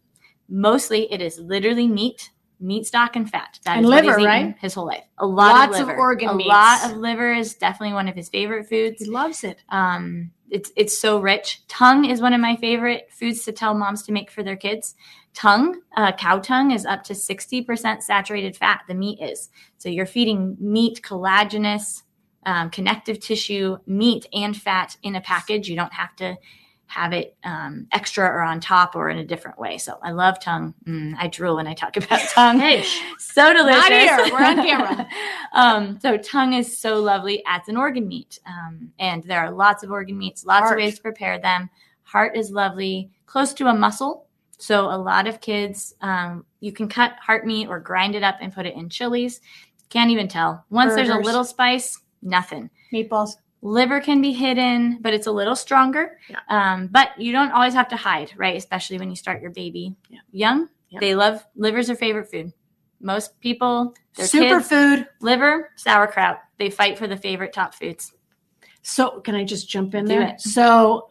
S5: Mostly, it is literally meat, meat stock, and fat. That
S4: And
S5: is what he's
S4: liver, right?
S5: His whole life. A lot
S4: Lots
S5: of
S4: of
S5: liver.
S4: organ
S5: A
S4: meats.
S5: lot of liver is definitely one of his favorite foods.
S4: He loves it.
S5: Um, it's it's so rich. Tongue is one of my favorite foods to tell moms to make for their kids. Tongue, uh, cow tongue is up to sixty percent saturated fat. The meat is so you're feeding meat, collagenous, um, connective tissue, meat and fat in a package. You don't have to have it um, extra or on top or in a different way. So I love tongue. Mm, I drool when I talk about <laughs> tongue.
S4: Hey,
S5: so delicious.
S4: Not here. We're on camera. <laughs>
S5: um, so tongue is so lovely as an organ meat, um, and there are lots of organ meats, lots
S4: Heart.
S5: of ways to prepare them. Heart is lovely, close to a muscle. So a lot of kids, um, you can cut heart meat or grind it up and put it in chilies. Can't even tell. Once there's a little spice, nothing.
S4: Meatballs.
S5: Liver can be hidden, but it's a little stronger.
S4: Yeah.
S5: Um, but you don't always have to hide, right? Especially when you start your baby
S4: Yeah.
S5: young.
S4: Yep.
S5: They love liver's their favorite food. Most people, their kids,
S4: Superfood.
S5: liver, sauerkraut. They fight for the favorite top foods.
S4: So can I just jump in
S5: Do
S4: there?
S5: it.
S4: So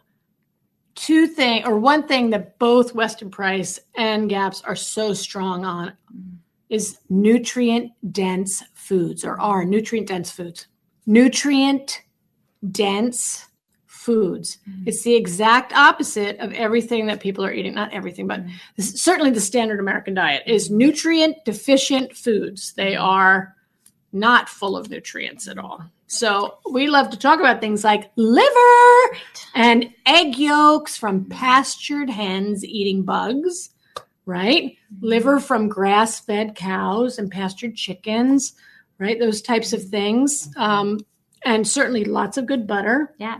S4: two thing or one thing that both Weston Price and Gaps are so strong on is nutrient dense foods or are nutrient dense foods. Nutrient dense foods. Mm-hmm. It's the exact opposite of everything that people are eating. Not everything, but mm-hmm. this, certainly the standard American diet is nutrient deficient foods. They mm-hmm. are not full of nutrients at all. So we love to talk about things like liver and egg yolks from pastured hens eating bugs, right? Liver from grass fed cows and pastured chickens, right? Those types of things. Um, and certainly lots of good butter,
S5: Yeah.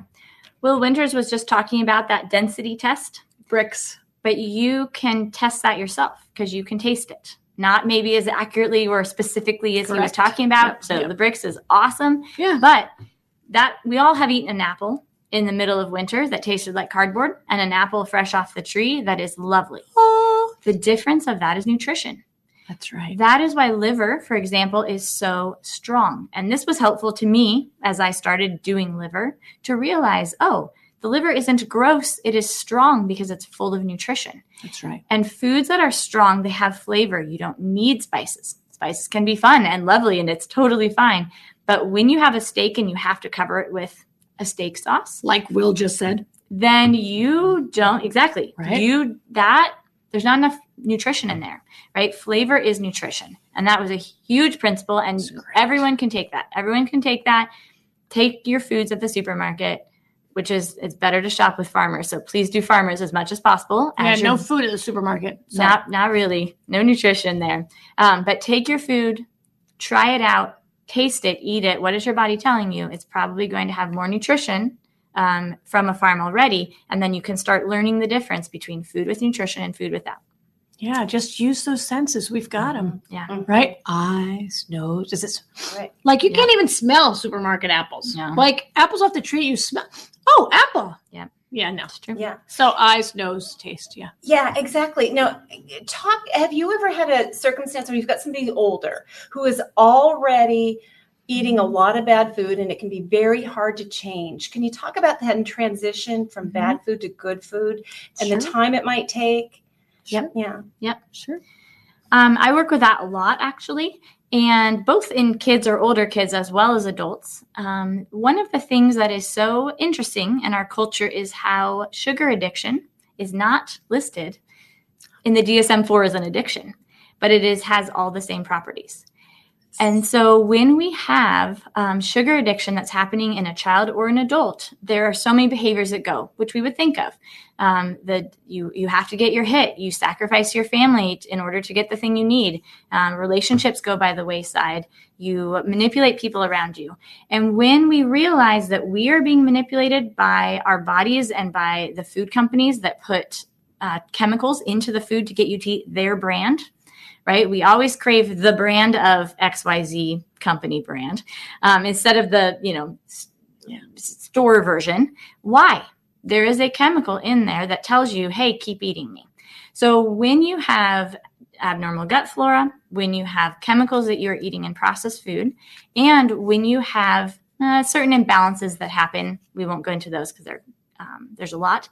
S5: Will Winters was just talking about that density test,
S4: Brix.
S5: but you can test that yourself because you can taste it. Not maybe as accurately or specifically as he was talking about.
S4: Yep,
S5: So
S4: yep.
S5: the Brix is awesome.
S4: Yeah.
S5: But that we all have eaten an apple in the middle of winter that tasted like cardboard and an apple fresh off the tree that is lovely.
S4: Oh,
S5: The difference of that is nutrition.
S4: That's right.
S5: That is why liver, for example, is so strong. And this was helpful to me as I started doing liver to realize, oh, the liver isn't gross, it is strong because it's full of nutrition.
S4: That's right.
S5: And foods that are strong, they have flavor. You don't need spices. Spices can be fun and lovely and it's totally fine. But when you have a steak and you have to cover it with a steak sauce,
S4: Like Will just said.
S5: then you don't exactly
S4: Right.
S5: you that there's not enough nutrition in there right? Flavor is nutrition and that was a huge principle and everyone can take that. Everyone can take that. Take your foods at the supermarket which is it's better to shop with farmers so please do farmers as much as possible.
S4: Yeah,
S5: as
S4: no food at the supermarket. So.
S5: Not not really. No nutrition there. Um, but take your food try it out taste it eat it. What is your body telling you? It's probably going to have more nutrition um, from a farm already and then you can start learning the difference between food with nutrition and food without
S4: Yeah, just use those senses. We've got them,
S5: Yeah.
S4: right? Eyes, nose. Is this
S1: Right.
S4: like you
S5: Yeah.
S4: can't even smell supermarket apples?
S5: No.
S4: Like apples off the tree, you smell. Oh, apple.
S5: Yeah.
S4: Yeah, no.
S5: That's true.
S1: Yeah.
S4: So eyes, nose, taste. Yeah.
S1: Yeah, exactly. Now, talk. Have you ever had a circumstance where you've got somebody older who is already eating a lot of bad food and it can be very hard to change? Can you talk about that and transition from bad food to good food and the
S4: Mm-hmm.
S1: Time it might take?
S4: Yep.
S1: Yeah. Yep.
S4: Sure.
S5: Um, I work with that a lot actually, and both in kids or older kids as well as adults. Um, one of the things that is so interesting in our culture is how sugar addiction is not listed in the DSM 4 as an addiction, but it is has all the same properties. And so when we have um, sugar addiction that's happening in a child or an adult, there are so many behaviors that go, which we would think of. Um, that you you have to get your hit, you sacrifice your family in order to get the thing you need. Um, relationships go by the wayside. You manipulate people around you, and when we realize that we are being manipulated by our bodies and by the food companies that put uh, chemicals into the food to get you to eat their brand, right? We always crave the brand of XYZ company brand um, instead of the, you know, store version. Why? There is a chemical in there that tells you, hey, keep eating me. So when you have abnormal gut flora, when you have chemicals that you're eating in processed food, and when you have uh, certain imbalances that happen, we won't go into those because um, there's a lot.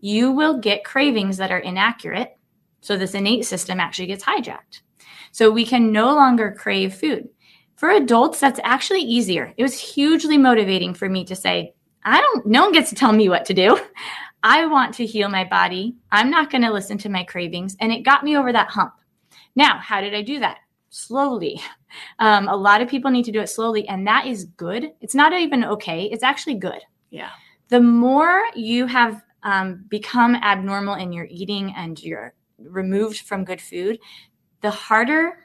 S5: You will get cravings that are inaccurate so this innate system actually gets hijacked. So we can no longer crave food. For adults, that's actually easier. It was hugely motivating for me to say, I don't, no one gets to tell me what to do. I want to heal my body. I'm not going to listen to my cravings. And it got me over that hump. Now, how did I do that? Slowly. Um, a lot of people need to do it slowly, and that is good. It's not even okay, it's actually good
S4: Yeah.
S5: the more you have um, become abnormal in your eating and you're removed from good food, the harder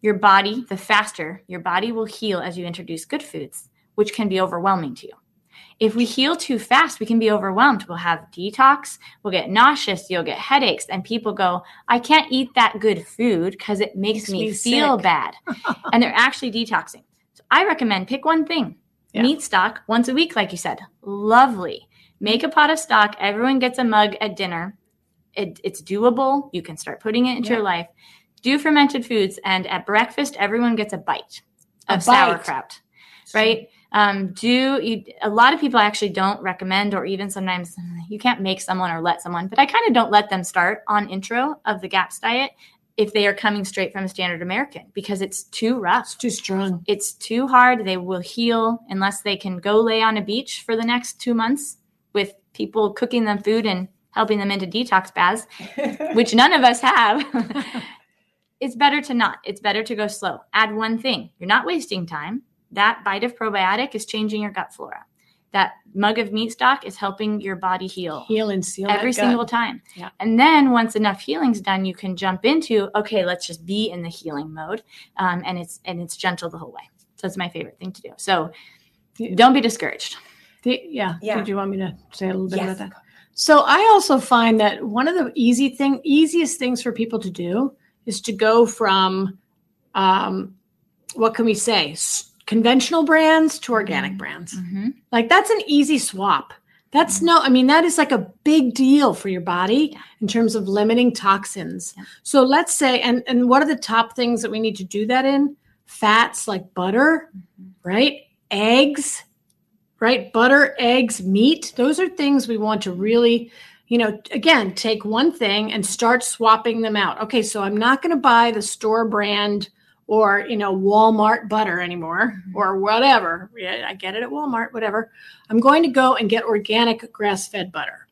S5: your body, the faster your body will heal as you introduce good foods, which can be overwhelming to you. If we heal too fast, we can be overwhelmed. We'll have detox, we'll get nauseous, you'll get headaches, and people go, I can't eat that good food because it makes,
S4: Makes
S5: me,
S4: me
S5: feel
S4: sick."
S5: bad. <laughs> and they're actually detoxing. So I recommend pick one thing
S4: Yeah.
S5: meat stock once a week, like you said. Lovely. Make mm-hmm. a pot of stock. Everyone gets a mug at dinner. It, it's doable. You can start putting it into
S4: Yeah.
S5: your life. Do fermented foods, and at breakfast, everyone gets a bite
S4: A
S5: of
S4: bite.
S5: sauerkraut. Right? Um, do you, a lot of people actually don't recommend, or even sometimes you can't make someone or let someone, but I kind of don't let them start on intro of the GAPS diet if they are coming straight from a standard American because it's too rough
S4: It's too strong.
S5: it's too hard. They will heal unless they can go lay on a beach for the next two months with people cooking them food and helping them into detox baths, <laughs> which none of us have. <laughs> it's better to not. It's better to go slow. Add one thing. You're not wasting time. That bite of probiotic is changing your gut flora. That mug of meat stock is helping your body heal
S4: Heal and seal
S5: every
S4: that gut.
S5: single time.
S4: Yeah.
S5: And then once enough healing's done, you can jump into okay, let's just be in the healing mode, um, and it's and it's gentle the whole way. So it's my favorite thing to do. So don't be discouraged.
S4: The- yeah.
S1: Yeah.
S4: Did you want me to say a little bit
S1: Yes.
S4: about that? So I also find that one of the easy thing, easiest things for people to do is to go from, um, what can we say, S- conventional brands to organic brands.
S5: Mm-hmm.
S4: Like that's an easy swap. That's no, I mean, that is like a big deal for your body
S5: Yeah.
S4: in terms of limiting toxins.
S5: Yeah.
S4: So let's say, and and what are the top things that we need to do that in? Fats like butter, right? Eggs, right? Butter, eggs, meat. Those are things we want to really, you know, again, take one thing and start swapping them out. Okay, so I'm not going to buy the store brand or, you know, Walmart butter anymore mm-hmm. or whatever. Yeah, I get it at Walmart, whatever. I'm going to go and get organic grass fed butter.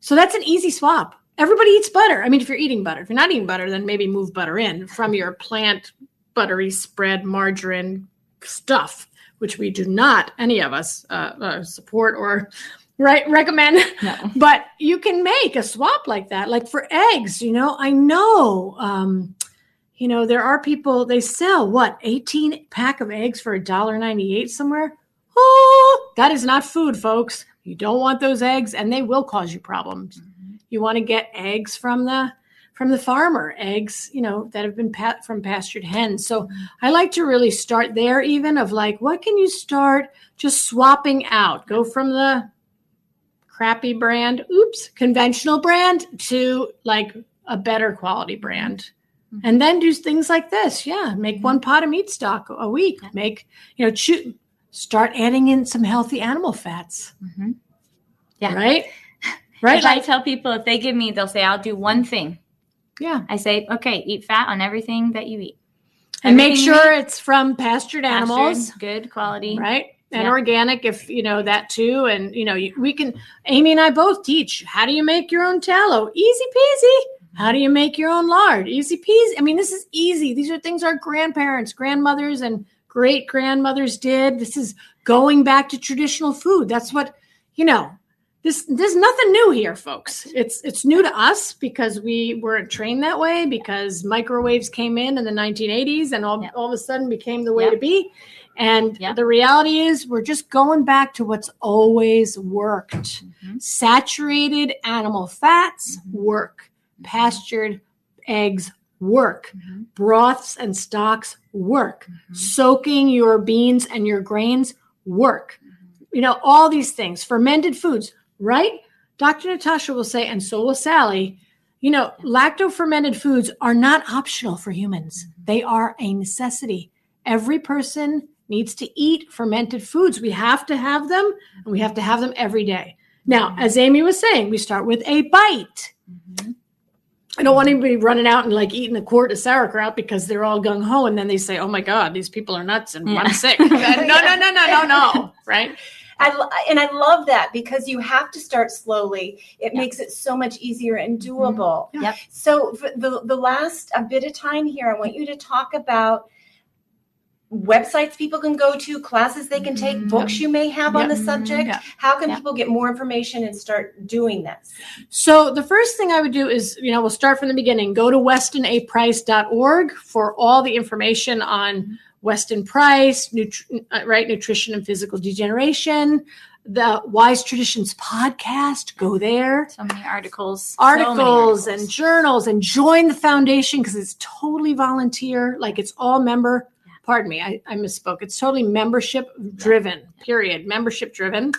S4: So that's an easy swap. Everybody eats butter. I mean, if you're eating butter, if you're not eating butter, then maybe move butter in from your plant buttery spread margarine stuff, which we do not, any of us, uh, uh, support or <laughs> right recommend.
S5: No.
S4: But you can make a swap like that. Like for eggs, you know, I know, um, you know, there are people they sell what 18 pack of eggs for a dollar ninety eight somewhere. Oh, that is not food, folks. You don't want those eggs, and they will cause you problems. You want to get eggs from the from the farmer, eggs, you know, that have been pat from pastured hens. So I like to really start there, even of like, what can you start just swapping out? Go from the crappy brand, oops, conventional brand to like a better quality brand.
S5: Mhm.
S4: And then do things like this. Yeah. Make one pot of meat stock a week.
S5: Yeah.
S4: Make, you know, start adding in some healthy animal fats.
S5: Mhm. Yeah.
S4: Right. <laughs> Right.
S5: If I tell people if they give me, they'll say, I'll do one thing.
S4: Yeah.
S5: I say, okay, eat fat on everything that you eat.
S4: And make sure it's from pastured
S5: Pastured,
S4: animals.
S5: good quality.
S4: right? And organic if you know that too. And you know we can amy and i both teach how do you make your own tallow? Easy peasy. How do you make your own lard? Easy peasy. I mean this is easy. These are things our grandparents grandmothers and great grandmothers did. This is going back to traditional food. That's what you know this there's nothing new here folks it's it's new to us because we weren't trained that way because microwaves came in in the 1980s and all,
S5: Yep.
S4: all of a sudden became the way
S5: Yep.
S4: to be and
S5: Yep.
S4: the reality is we're just going back to what's always worked
S5: Mhm.
S4: saturated animal fats
S5: Mhm.
S4: work pastured eggs work
S5: Mhm.
S4: broths and stocks work
S5: Mhm.
S4: soaking your beans and your grains work you know all these things fermented foods right dr natasha will say and so will sally you know lacto fermented foods are not optional for humans they are a necessity every person needs to eat fermented foods we have to have them and we have to have them every day now as amy was saying we start with a bite
S5: Mhm.
S4: I don't want anybody running out and like eating a quart of sauerkraut because they're all gung ho, and then they say, "Oh my God, these people are nuts and
S5: Yeah.
S4: I'm sick." <laughs> no, no, no, no, no, no. <laughs> Right?
S1: I, and I love that because you have to start slowly. It makes it so much easier and doable.
S4: Yeah.
S5: Yep.
S1: So for the the last a bit of time here, I want you to talk about websites people can go to, classes they can take,
S5: Mhm.
S1: books you may have on the subject.
S4: Yeah.
S1: How can
S5: Yeah.
S1: people get more information and start doing this?
S4: So the first thing I would do is, you know, we'll start from the beginning. Go to westonaprice.org for all the information on Weston Price, nutri- uh, right, nutrition and physical degeneration, the Wise Traditions podcast. Go there.
S5: So many articles. so many
S4: articles and
S5: articles.
S4: journals and join the foundation because it's totally volunteer like it's all member pardon me i, I misspoke it's totally membership driven period membership driven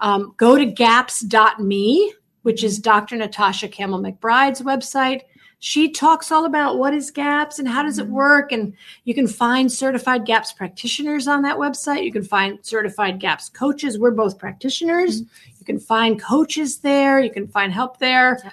S4: um, go to gaps.me which is dr natasha campbell mcbride's website she talks all about what is gaps and how does it
S5: Mhm.
S4: work. And you can find certified gaps practitioners on that website. You can find certified gaps coaches. We're both practitioners. You can find coaches there. You can find help there.
S5: Yep.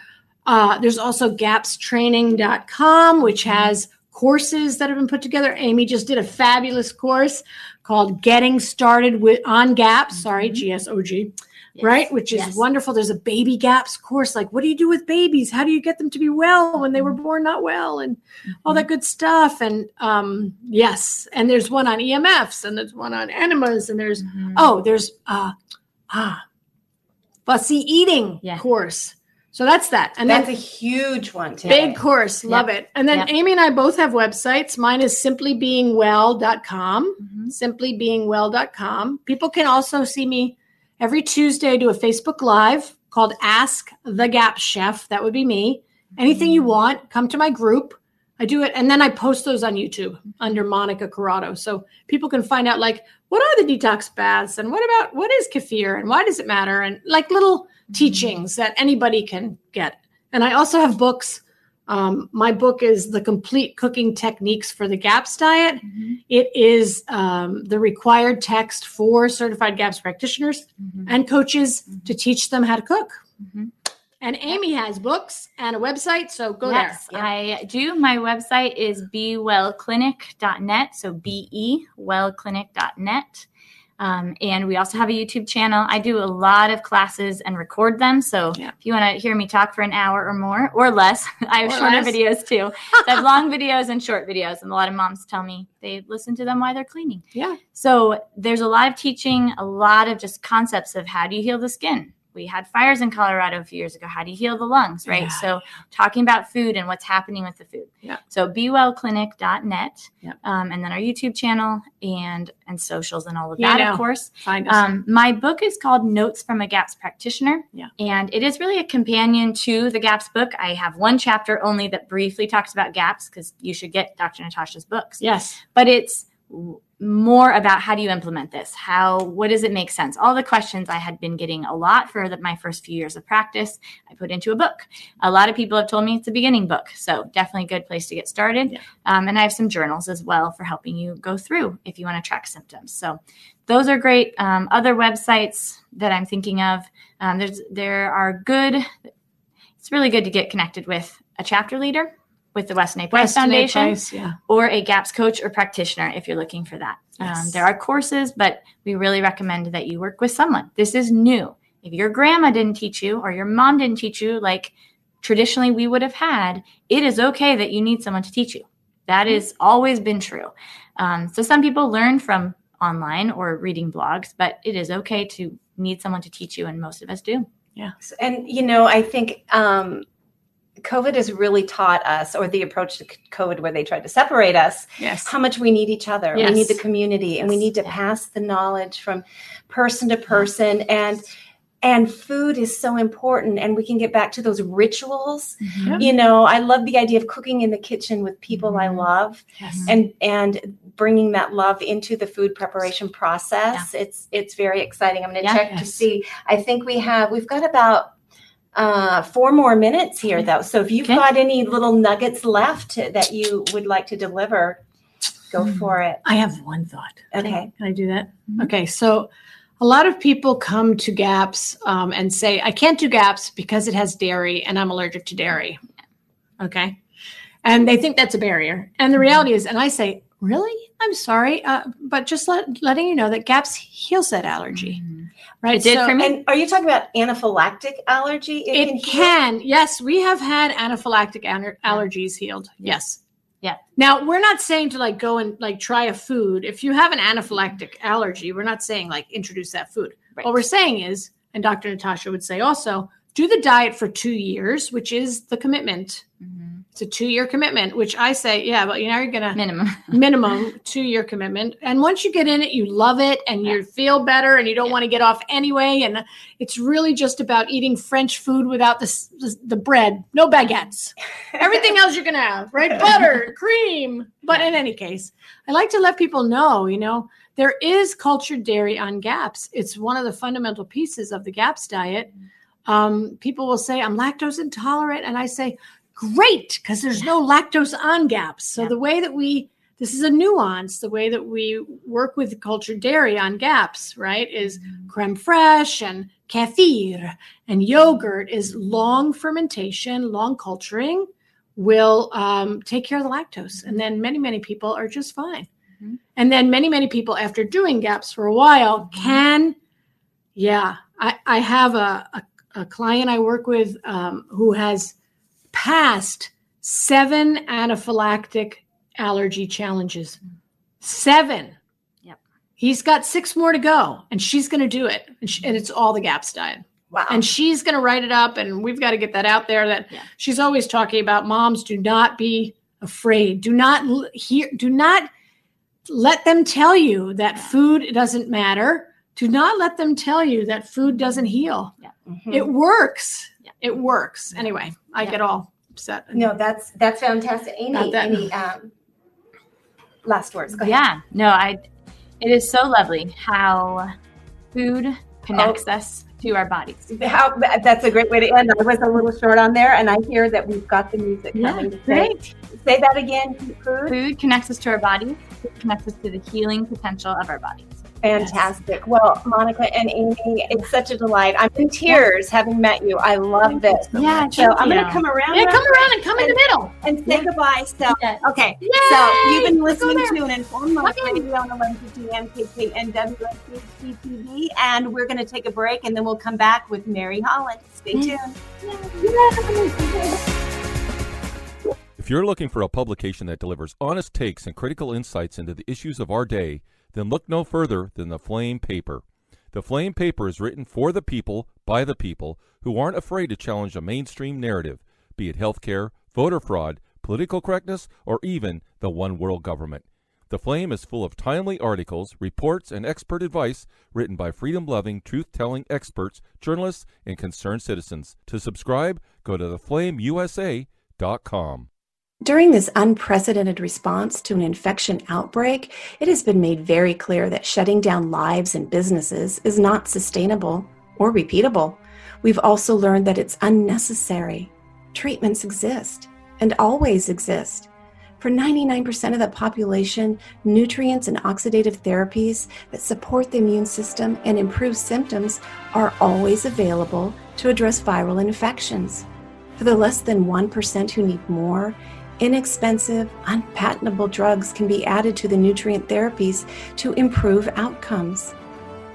S4: uh, there's also gapstraining.com which has courses that have been put together. Amy just did a fabulous course called getting started with on gaps. Sorry gsog
S5: Yes.
S4: right which is
S5: Yes.
S4: wonderful there's a baby gaps course like what do you do with babies how do you get them to be well when they were born not well and all that good stuff and um yes and there's one on emfs and there's one on enemas and there's
S5: Mhm.
S4: oh there's uh ah fussy eating
S5: Yeah.
S4: course so that's that and
S1: That's a huge one today.
S4: big course love it and then
S5: Yep.
S4: amy and i both have websites mine is simplybeingwell.com
S5: Mhm.
S4: simplybeingwell.com. People can also see me every Tuesday. I do a Facebook Live called Ask the Gap Chef. That would be me. Anything you mm. want, come to my group. I do it, and then I post those on YouTube under Monica Corrado, so people can find out like what are the detox baths and what about what is kefir and why does it matter and like little mm. teachings that anybody can get. And I also have books. Um, my book is the complete cooking techniques for the GAPS diet.
S5: Mhm.
S4: It is um, the required text for certified GAPS practitioners
S5: Mhm.
S4: and coaches to teach them how to cook.
S5: Mhm.
S4: And Amy has books and a website, so go
S5: yes,
S4: there.
S5: I do. My website is bewellclinic.net. So B E wellclinic.net. Um, and we also have a YouTube channel. I do a lot of classes and record them. So
S4: Yeah.
S5: if you want to hear me talk for an hour or more or less, <laughs> I have
S4: Or
S5: shorter
S4: less.
S5: videos too. So I have <laughs> long videos and short videos. And a lot of moms tell me they listen to them while they're cleaning.
S4: Yeah.
S5: So there's a lot of teaching, a lot of just concepts of how do you heal the skin we had fires in Colorado a few years ago. How do you heal the lungs, right?
S4: Yeah.
S5: So talking about food and what's happening with the food.
S4: Yeah.
S5: So bewellclinic.net,
S4: Yeah.
S5: um, and then our YouTube channel and and socials and all of that,
S4: know.
S5: of course.
S4: Find us.
S5: Um, my book is called Notes from a GAPS Practitioner.
S4: Yeah.
S5: And it is really a companion to the GAPS book. I have one chapter only that briefly talks about GAPS because you should get Dr. Natasha's books.
S4: yes.
S5: But it's more about how do you implement this? How, what does it make sense? All the questions I had been getting a lot for the, my first few years of practice, I put into a book. A lot of people have told me it's a beginning book. So definitely a good place to get started.
S4: Yeah.
S5: Um, and I have some journals as well for helping you go through if you want to track symptoms. So those are great. Um, other websites that I'm thinking of, um, there's there are good. It's really good to get connected with a chapter leader with the Weston A. Price
S4: Weston A.
S5: Foundation
S4: Price, yeah.
S5: or a GAPS coach or practitioner if you're looking for that. Um, there are courses, but we really recommend that you work with someone. This is new. If your grandma didn't teach you or your mom didn't teach you, like traditionally we would have had, it is okay that you need someone to teach you. That has always been true. Um, so some people learn from online or reading blogs, but it is okay to need someone to teach you, and most of us do. Yeah.
S1: And you know, I think um, COVID has really taught us, or the approach to COVID, where they tried to separate us,
S4: Yes.
S1: how much we need each other.
S4: Yes.
S1: We need the community, and we need to pass the knowledge from person to person. And and food is so important, and we can get back to those rituals.
S4: Yeah.
S1: You know, I love the idea of cooking in the kitchen with people I
S5: Mhm.
S1: love,
S4: Yes.
S1: and and bringing that love into the food preparation process. It's it's very exciting. I'm going to
S5: Yeah.
S1: check to see. I think we have we've got about uh, four more minutes here, though. So if you've
S5: Okay.
S1: got any little nuggets left that you would like to deliver, go
S4: Hmm.
S1: for it.
S4: I have one thought.
S1: Okay.
S4: Can I do that?
S5: Mhm.
S4: Okay. So a lot of people come to GAPS um, and say, I can't do GAPS because it has dairy and I'm allergic to dairy. Okay. And they think that's a barrier. And the reality is, and I say, Really? I'm sorry. Uh, but just let, letting you know that GAPS heals that allergy. Right.
S5: It did for me.
S1: And are you talking about anaphylactic allergy?
S4: It
S1: heal?
S4: can. Yes, we have had anaphylactic aller- allergies healed. Yes.
S5: Yeah.
S4: Now, we're not saying to like go and like try a food. If you have an anaphylactic allergy, we're not saying like introduce that food.
S5: Right.
S4: What we're saying is, and Dr. Natasha would say also, do the diet for two years, which is the commitment.
S5: Mhm.
S4: It's a two year commitment, which I say, yeah, but you know, you're going to
S5: Minimum. <laughs>
S4: minimum two year commitment. And once you get in it, you love it and you feel better and you don't
S5: Yeah.
S4: want to get off anyway. And it's really just about eating French food without the, the, the bread, no baguettes. <laughs> Everything else you're gonna have, right? <laughs> Butter, cream. But in any case, I like to let people know, you know, there is cultured dairy on GAPS. It's one of the fundamental pieces of the GAPS diet. Um, people will say, I'm lactose intolerant. And I say, great, because there's no lactose on GAPS. So
S5: Yeah.
S4: the way that we, this is a nuance, the way that we work with cultured dairy on GAPS, right, is creme fraiche and kefir and yogurt is long fermentation, long culturing will um, take care of the lactose. And then many, many people are just fine.
S5: Mhm.
S4: And then many, many people after doing GAPS for a while can, yeah, I, I have a, a, a client I work with um, who has passed seven anaphylactic allergy challenges. Seven.
S5: Yep.
S4: He's got six more to go, and she's going to do it. And, she, and it's all the GAPS diet.
S1: Wow.
S4: And she's going to write it up, and we've got to get that out there. That
S5: Yeah.
S4: she's always talking about. Moms, do not be afraid. Do not hear. Do not let them tell you that food doesn't matter. Do not let them tell you that food doesn't heal.
S1: Mhm.
S4: It works.
S5: Yeah.
S4: It works. Anyway, I
S5: Yeah.
S4: get all upset.
S1: no, that's that's fantastic. Amy,
S4: that-
S1: any <laughs> um, last words? Go ahead.
S5: Yeah, no, I. It is so lovely how food connects
S4: Oh.
S5: us to our bodies.
S1: How, that's a great way to end. I was a little short on there, and I hear that we've got the music coming. to say,
S4: great.
S1: say that again. Food,
S5: Food connects us to our bodies. Food connects us to the healing potential of our bodies.
S1: Fantastic. Well, Monica and Amy, it's such a delight. I'm in tears having met you. I love this.
S5: Yeah,
S1: So I'm going to come around
S4: Yeah, come around and come in the middle.
S1: and say goodbye. So,
S5: Yeah.
S1: okay.
S4: Yay!
S1: So you've been listening to an informed life
S4: Come in.
S1: radio on 1150 MKK and WSHTV, and we're going to take a break, and then we'll come back with Mary Holland. Stay tuned.
S6: If you're looking for a publication that delivers honest takes and critical insights into the issues of our day, then look no further than the Flame Paper. The Flame paper is written for the people, by the people, who aren't afraid to challenge a mainstream narrative, be it healthcare, voter fraud, political correctness, or even the one world government. The Flame is full of timely articles, reports, and expert advice written by freedom loving, truth telling experts, journalists, and concerned citizens. To subscribe, go to theflameusa.com.
S1: During this unprecedented response to an infection outbreak, it has been made very clear that shutting down lives and businesses is not sustainable or repeatable. We've also learned that it's unnecessary. Treatments exist and always exist. For 99% of the population, nutrients and oxidative therapies that support the immune system and improve symptoms are always available to address viral infections. For the less than 1% who need more, inexpensive, unpatentable drugs can be added to the nutrient therapies to improve outcomes.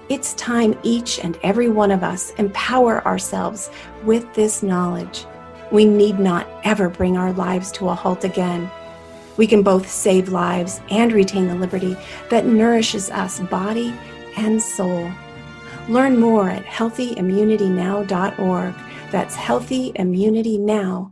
S1: It's time each and every one of us empower ourselves with this knowledge. We need not ever bring our lives to a halt again. We can both save lives and retain the liberty that nourishes us body and soul. Learn more at healthyimmunitynow.org. That's healthyimmunitynow.org.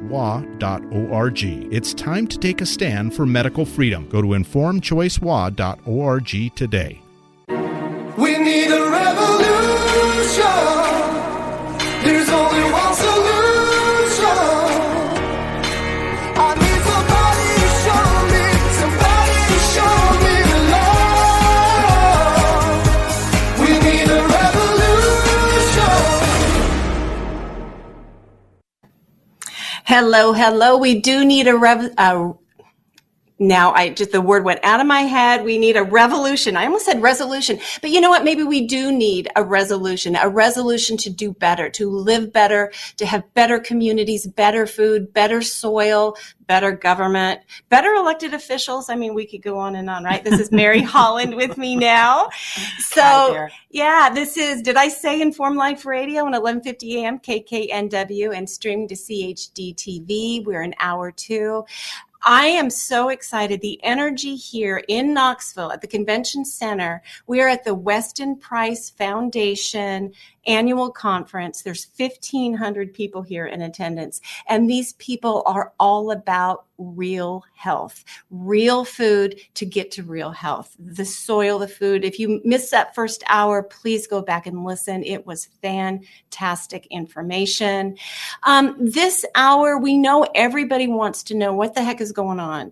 S7: informedchoicewa.org. It's time to take a stand for medical freedom. Go to informedchoicewa.org today.
S1: Hello, hello. We do need a rev. Uh, now I just the word went out of my head. We need a revolution. I almost said resolution, but you know what? Maybe we do need a resolution, a resolution to do better, to live better, to have better communities, better food, better soil, better government, better elected officials. I mean, we could go on and on, right? This is Mary <laughs> Holland with me now. So yeah, this is, did I say Inform Life Radio on 1150 AM KKNW and streaming to CHD TV. We're in hour two. I am so excited. The energy here in Knoxville at the Convention Center. We are at the Weston Price Foundation annual conference. There's 1,500 people here in attendance, and these people are all about real health, real food to get to real health. The soil, the food. If you missed that first hour, please go back and listen. It was fantastic information. Um, this hour, we know everybody wants to know what the heck is going on.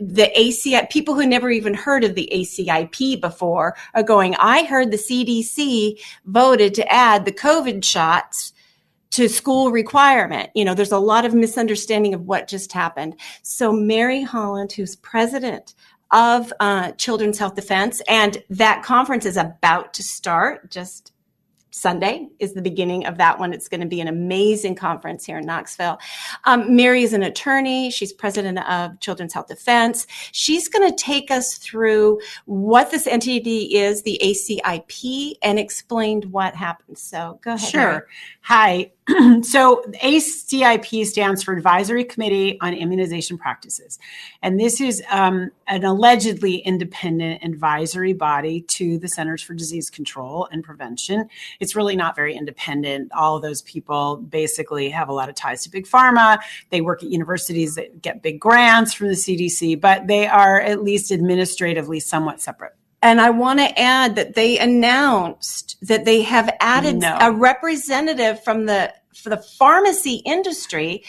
S1: The ACI, people who never even heard of the ACIP before are going, I heard the CDC voted to add the COVID shots to school requirement. You know, there's a lot of misunderstanding of what just happened. So Mary Holland, who's president of uh, Children's Health Defense, and that conference is about to start just Sunday is the beginning of that one. It's going to be an amazing conference here in Knoxville. Um, Mary is an attorney. She's president of Children's Health Defense. She's going to take us through what this entity is, the ACIP, and explain what happened. So go ahead. Mary.
S8: Sure. Hi. <clears throat> so ACIP stands for Advisory Committee on Immunization Practices. And this is um, an allegedly independent advisory body to the Centers for Disease Control and Prevention. It's really not very independent. All of those people basically have a lot of ties to big pharma. They work at universities that get big grants from the CDC, but they are at least administratively somewhat separate.
S1: And I want to add that they announced that they have added
S8: No.
S1: a representative from the for the pharmacy industry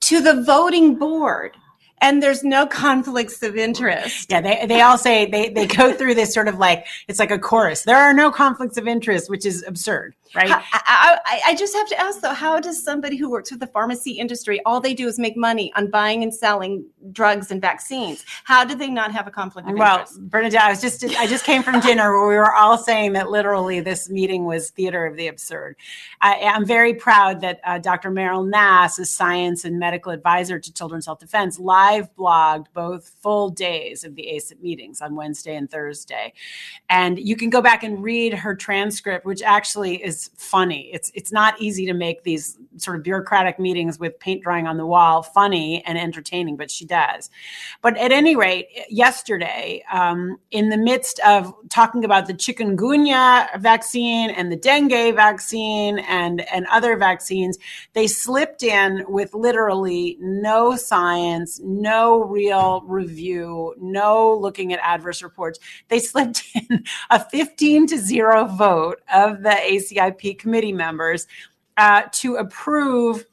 S1: to the voting board. And there's no conflicts of interest.
S8: Yeah, they, they all say they, they go through this sort of like it's like a chorus. There are no conflicts of interest, which is absurd. Right?
S1: I, I, I- just have to ask though, how does somebody who works with the pharmacy industry, all they do is make money on buying and selling drugs and vaccines? How do they not have a conflict of
S8: Well,
S1: interest?
S8: Bernadette, I was just I just came from dinner where we were all saying that literally this meeting was theater of the absurd. I, I'm very proud that uh, Dr. Meryl Nass, a science and medical advisor to Children's Health Defense, live blogged both full days of the ACIP meetings on Wednesday and Thursday, and you can go back and read her transcript, which actually is funny. It's it's not easy to make these sort of bureaucratic meetings with paint drying on the wall funny and entertaining, but she does. But at any rate, yesterday, um, in the midst of talking about the chikungunya vaccine and the dengue vaccine and, and other vaccines, they slipped in with literally no science, no real review, no looking at adverse reports. They slipped <laughs> in a 15 to 0 vote of the Committee members uh, to approve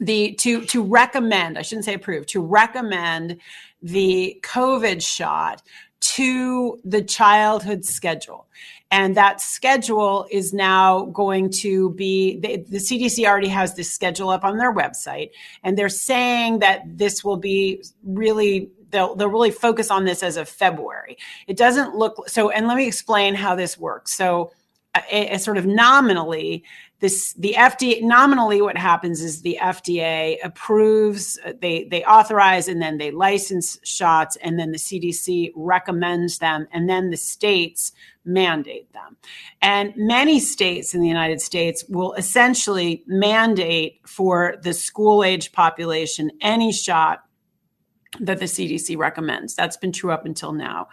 S8: the to to recommend i shouldn't say approve to recommend the covid shot to the childhood schedule. And that schedule is now going to be the, the cdc already has this schedule up on their website and they're saying that this will be really they'll, they'll really focus on this as of february. It doesn't look so and let me explain how this works. So Uh, a, a sort of nominally this the FDA nominally what happens is the FDA approves uh, they they authorize and then they license shots and then the CDC recommends them and then the states mandate them. And many states in the United States will essentially mandate for the school age population any shot that the CDC recommends. That's been true up until now.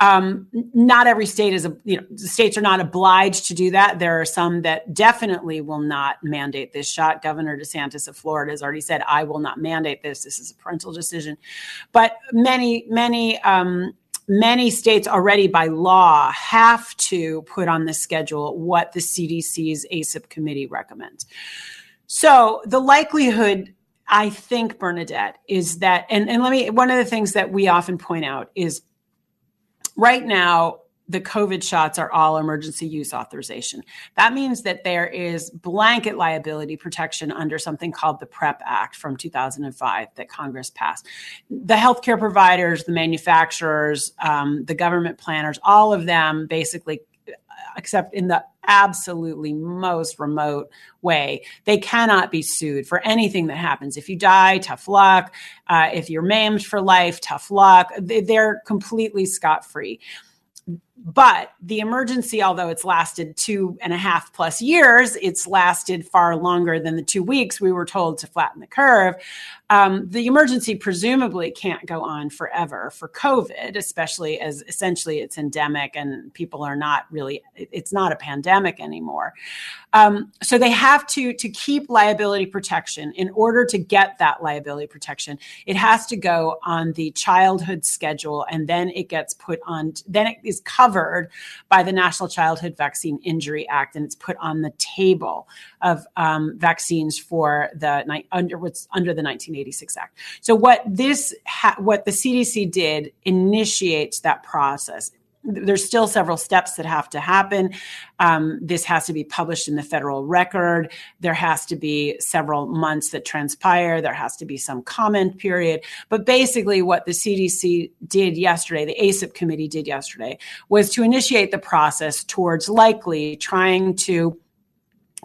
S8: Um, not every state is, a, you know, states are not obliged to do that. There are some that definitely will not mandate this shot. Governor DeSantis of Florida has already said, I will not mandate this. This is a parental decision. But many, many, um, many states already by law have to put on the schedule what the CDC's ACIP committee recommends. So the likelihood I think, Bernadette, is that, and, and let me, one of the things that we often point out is right now, the COVID shots are all emergency use authorization. That means that there is blanket liability protection under something called the PREP Act from 2005 that Congress passed. The healthcare providers, the manufacturers, um, the government planners, all of them basically except in the absolutely most remote way. They cannot be sued for anything that happens. If you die, tough luck. Uh, if you're maimed for life, tough luck. They- They're completely scot free. But the emergency, although it's lasted two and a half plus years, it's lasted far longer than the two weeks we were told to flatten the curve. Um, the emergency presumably can't go on forever for COVID, especially as essentially it's endemic and people are not really, it's not a pandemic anymore. Um, so they have to to keep liability protection. In order to get that liability protection, it has to go on the childhood schedule, and then it gets put on. Then it is covered by the National Childhood Vaccine Injury Act, and it's put on the table of um, vaccines for the under what's under the 1986 Act. So what this ha- what the CDC did initiates that process there's still several steps that have to happen. Um, this has to be published in the federal record. There has to be several months that transpire. There has to be some comment period. But basically, what the CDC did yesterday, the ACIP committee did yesterday, was to initiate the process towards likely trying to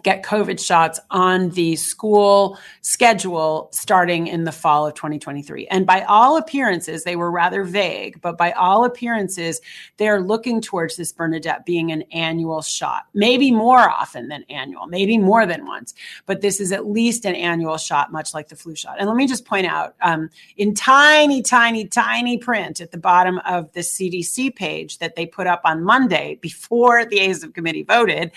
S8: get COVID shots on the school schedule starting in the fall of 2023. And by all appearances, they were rather vague, but by all appearances, they're looking towards this Bernadette being an annual shot, maybe more often than annual, maybe more than once, but this is at least an annual shot, much like the flu shot. And let me just point out um, in tiny, tiny, tiny print at the bottom of the CDC page that they put up on Monday before the ACIP committee voted,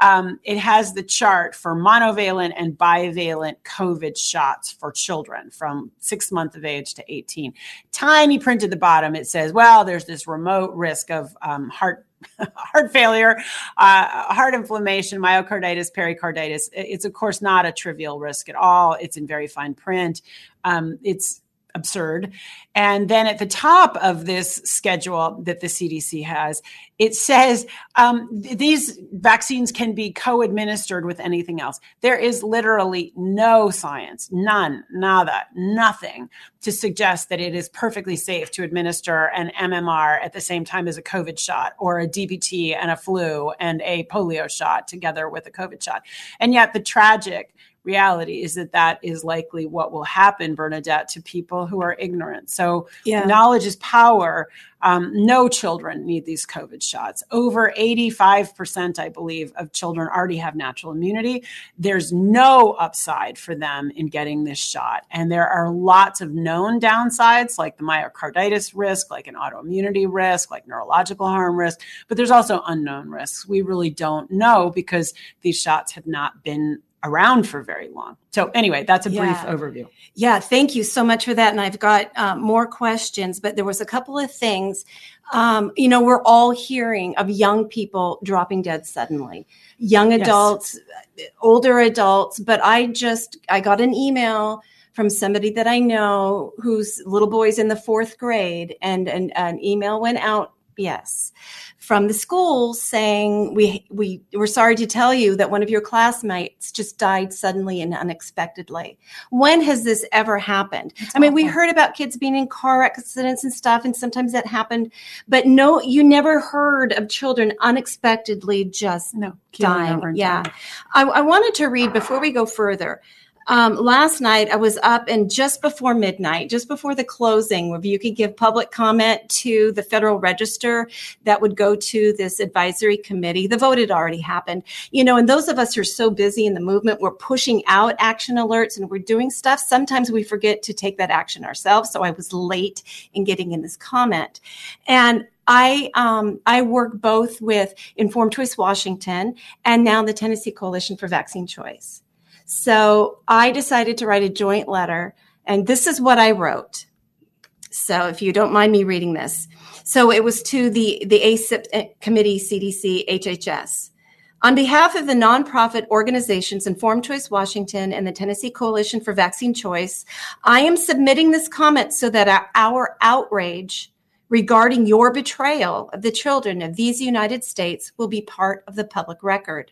S8: um, it has the chart for monovalent and bivalent COVID shots for children from six months of age to 18. Tiny print at the bottom, it says, well, there's this remote risk of um, heart. <laughs> heart failure, uh, heart inflammation, myocarditis, pericarditis. It's, of course, not a trivial risk at all. It's in very fine print. Um, it's absurd. And then at the top of this schedule that the CDC has, it says um, th- these vaccines can be co administered with anything else. There is literally no science, none, nada, nothing to suggest that it is perfectly safe to administer an MMR at the same time as a COVID shot or a DPT and a flu and a polio shot together with a COVID shot. And yet, the tragic reality is that that is likely what will happen, Bernadette, to people who are ignorant. So,
S1: Yeah.
S8: knowledge is power. Um, no children need these COVID shots. Over 85%, I believe, of children already have natural immunity. There's no upside for them in getting this shot. And there are lots of known downsides, like the myocarditis risk, like an autoimmunity risk, like neurological harm risk. But there's also unknown risks. We really don't know because these shots have not been around for very long. So, anyway, that's a brief
S1: Yeah.
S8: overview.
S1: Yeah, thank you so much for that. And I've got um, more questions, but there was a couple of things. Um, you know, we're all hearing of young people dropping dead suddenly, young
S8: Yes.
S1: adults, older adults. But I just I got an email from somebody that I know whose little boy's in the fourth grade, and, and an email went out. Yes, from the school saying we we we're sorry to tell you that one of your classmates just died suddenly and unexpectedly. When has this ever happened? I mean, we heard about kids being in car accidents and stuff, and sometimes that happened, but no, you never heard of children unexpectedly just
S8: No,
S1: dying. Yeah.
S8: dying.
S1: I, I wanted to read before we go further. Um, last night I was up and just before midnight, just before the closing, where you could give public comment to the Federal Register that would go to this advisory committee. The vote had already happened, you know, and those of us who are so busy in the movement, we're pushing out action alerts and we're doing stuff. Sometimes we forget to take that action ourselves. So I was late in getting in this comment. And I um, I work both with Informed Choice Washington and now the Tennessee Coalition for Vaccine Choice. So I decided to write a joint letter, and this is what I wrote. So if you don't mind me reading this, so it was to the the ACIP eh, committee, CDC, HHS. On behalf of the nonprofit organizations Informed Choice Washington and the Tennessee Coalition for Vaccine Choice, I am submitting this comment so that our, our outrage regarding your betrayal of the children of these United States will be part of the public record.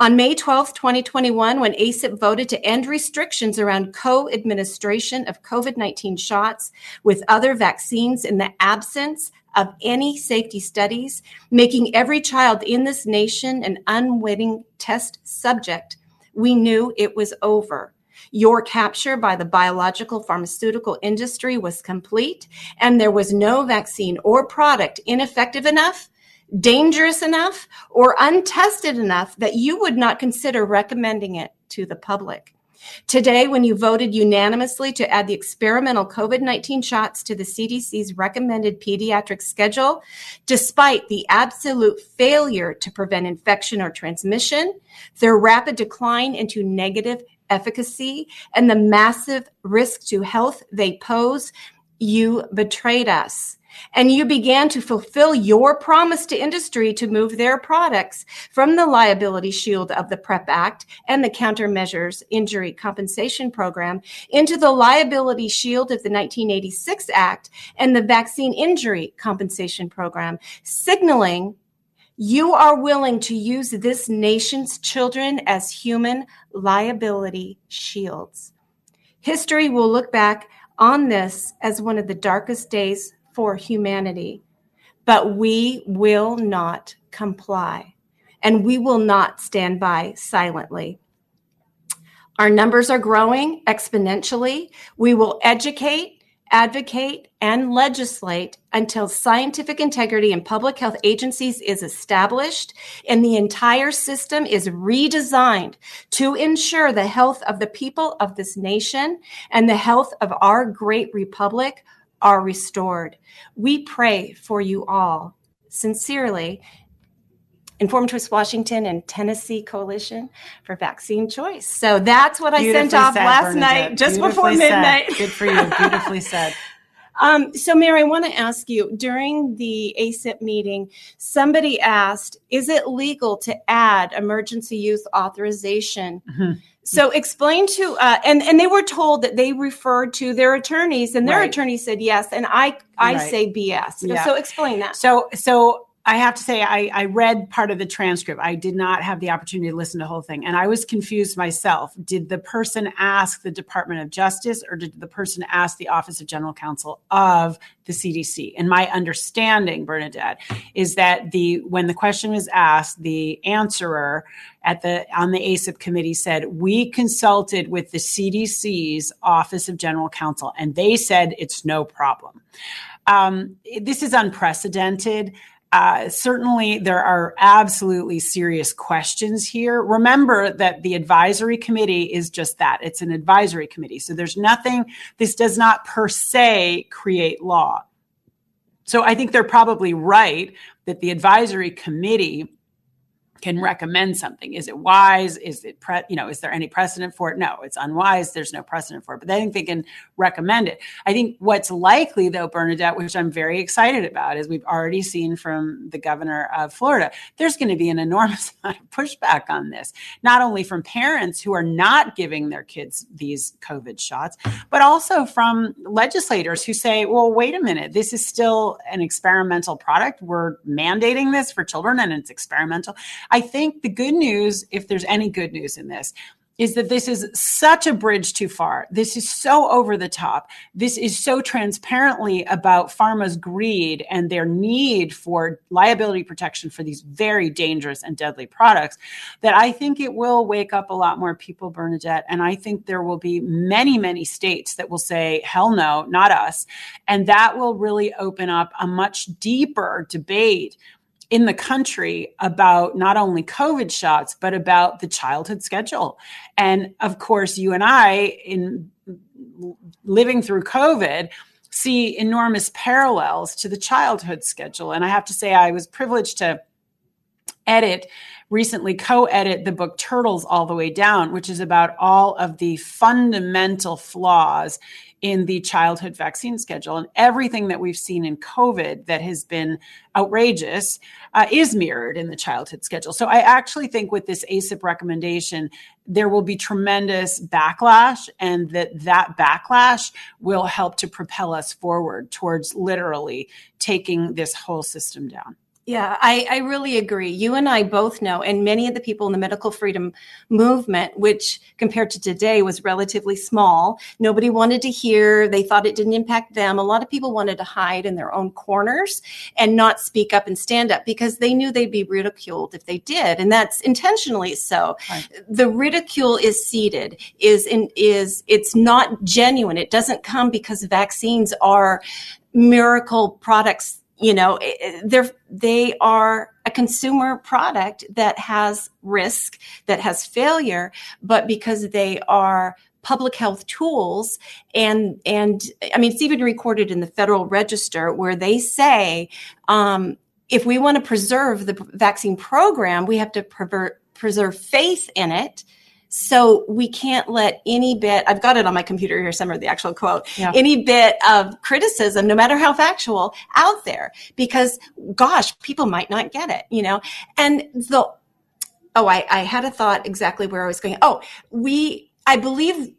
S1: On May 12, 2021, when ACIP voted to end restrictions around co administration of COVID 19 shots with other vaccines in the absence of any safety studies, making every child in this nation an unwitting test subject, we knew it was over. Your capture by the biological pharmaceutical industry was complete, and there was no vaccine or product ineffective enough dangerous enough or untested enough that you would not consider recommending it to the public. Today, when you voted unanimously to add the experimental COVID 19 shots to the CDC's recommended pediatric schedule, despite the absolute failure to prevent infection or transmission, their rapid decline into negative efficacy, and the massive risk to health they pose, you betrayed us and you began to fulfill your promise to industry to move their products from the liability shield of the PREP Act and the Countermeasures Injury Compensation Program into the liability shield of the 1986 Act and the Vaccine Injury Compensation Program, signaling you are willing to use this nation's children as human liability shields. History will look back on this as one of the darkest days for humanity, but we will not comply and we will not stand by silently. Our numbers are growing exponentially. We will educate, advocate, and legislate until scientific integrity in public health agencies is established and the entire system is redesigned to ensure the health of the people of this nation and the health of our great republic are restored. We pray for you all. Sincerely, Informed Choice Washington and Tennessee Coalition for Vaccine Choice. So that's what I sent off last
S8: Bernadette.
S1: night, just before
S8: Beautifully said.
S1: midnight.
S8: Good for you. Beautifully said. <laughs>
S1: Um, so, Mary, I want to ask you during the ACIP meeting, somebody asked, is it legal to add emergency use authorization?
S8: Mhm.
S1: So, explain to, uh, and, and they were told that they referred to their attorneys, and their
S8: Right.
S1: attorney said yes, and I, I
S8: Right.
S1: say BS.
S8: Yeah.
S1: So, explain that.
S8: So, so I have to say, I, I read part of the transcript. I did not have the opportunity to listen to the whole thing, and I was confused myself. Did the person ask the Department of Justice, or did the person ask the Office of General Counsel of the CDC? And my understanding, Bernadette, is that the when the question was asked, the answerer at the on the ACIP committee said we consulted with the CDC's Office of General Counsel, and they said it's no problem. Um, this is unprecedented. Uh, certainly, there are absolutely serious questions here. Remember that the advisory committee is just that it's an advisory committee. So there's nothing, this does not per se create law. So I think they're probably right that the advisory committee can recommend something. Is it wise? Is it pre- you know, is there any precedent for it? No, it's unwise. There's no precedent for it. But I think they can recommend it. I think what's likely though, Bernadette, which I'm very excited about, is we've already seen from the governor of Florida, there's going to be an enormous <laughs> amount of pushback on this, not only from parents who are not giving their kids these COVID shots, but also from legislators who say, well, wait a minute, this is still an experimental product. We're mandating this for children and it's experimental. I think the good news, if there's any good news in this, is that this is such a bridge too far. This is so over the top. This is so transparently about pharma's greed and their need for liability protection for these very dangerous and deadly products that I think it will wake up a lot more people, Bernadette. And I think there will be many, many states that will say, hell no, not us. And that will really open up a much deeper debate in the country about not only COVID shots, but about the childhood schedule. And of course, you and I, in living through COVID, see enormous parallels to the childhood schedule. And I have to say, I was privileged to edit recently co-edit the book turtles all the way down which is about all of the fundamental flaws in the childhood vaccine schedule. And everything that we've seen in covid that has been outrageous uh, is mirrored in the childhood schedule. So i actually think with this acip recommendation there will be tremendous backlash and that that backlash will help to propel us forward towards literally taking this whole system down
S1: Yeah, I, I really agree. You and I both know, and many of the people in the medical freedom movement, which compared to today was relatively small, nobody wanted to hear. They thought it didn't impact them. A lot of people wanted to hide in their own corners and not speak up and stand up because they knew they'd be ridiculed if they did. And that's intentionally so.
S8: Right.
S1: The ridicule is seeded, is in, is it's not genuine. It doesn't come because vaccines are miracle products you know they're they are a consumer product that has risk that has failure but because they are public health tools and and i mean it's even recorded in the federal register where they say um, if we want to preserve the vaccine program we have to preserve faith in it so we can't let any bit i've got it on my computer here somewhere the actual quote
S8: Yeah.
S1: any bit of criticism no matter how factual out there. Because gosh people might not get it you know? And the oh i, I had a thought exactly where i was going. Oh we i believe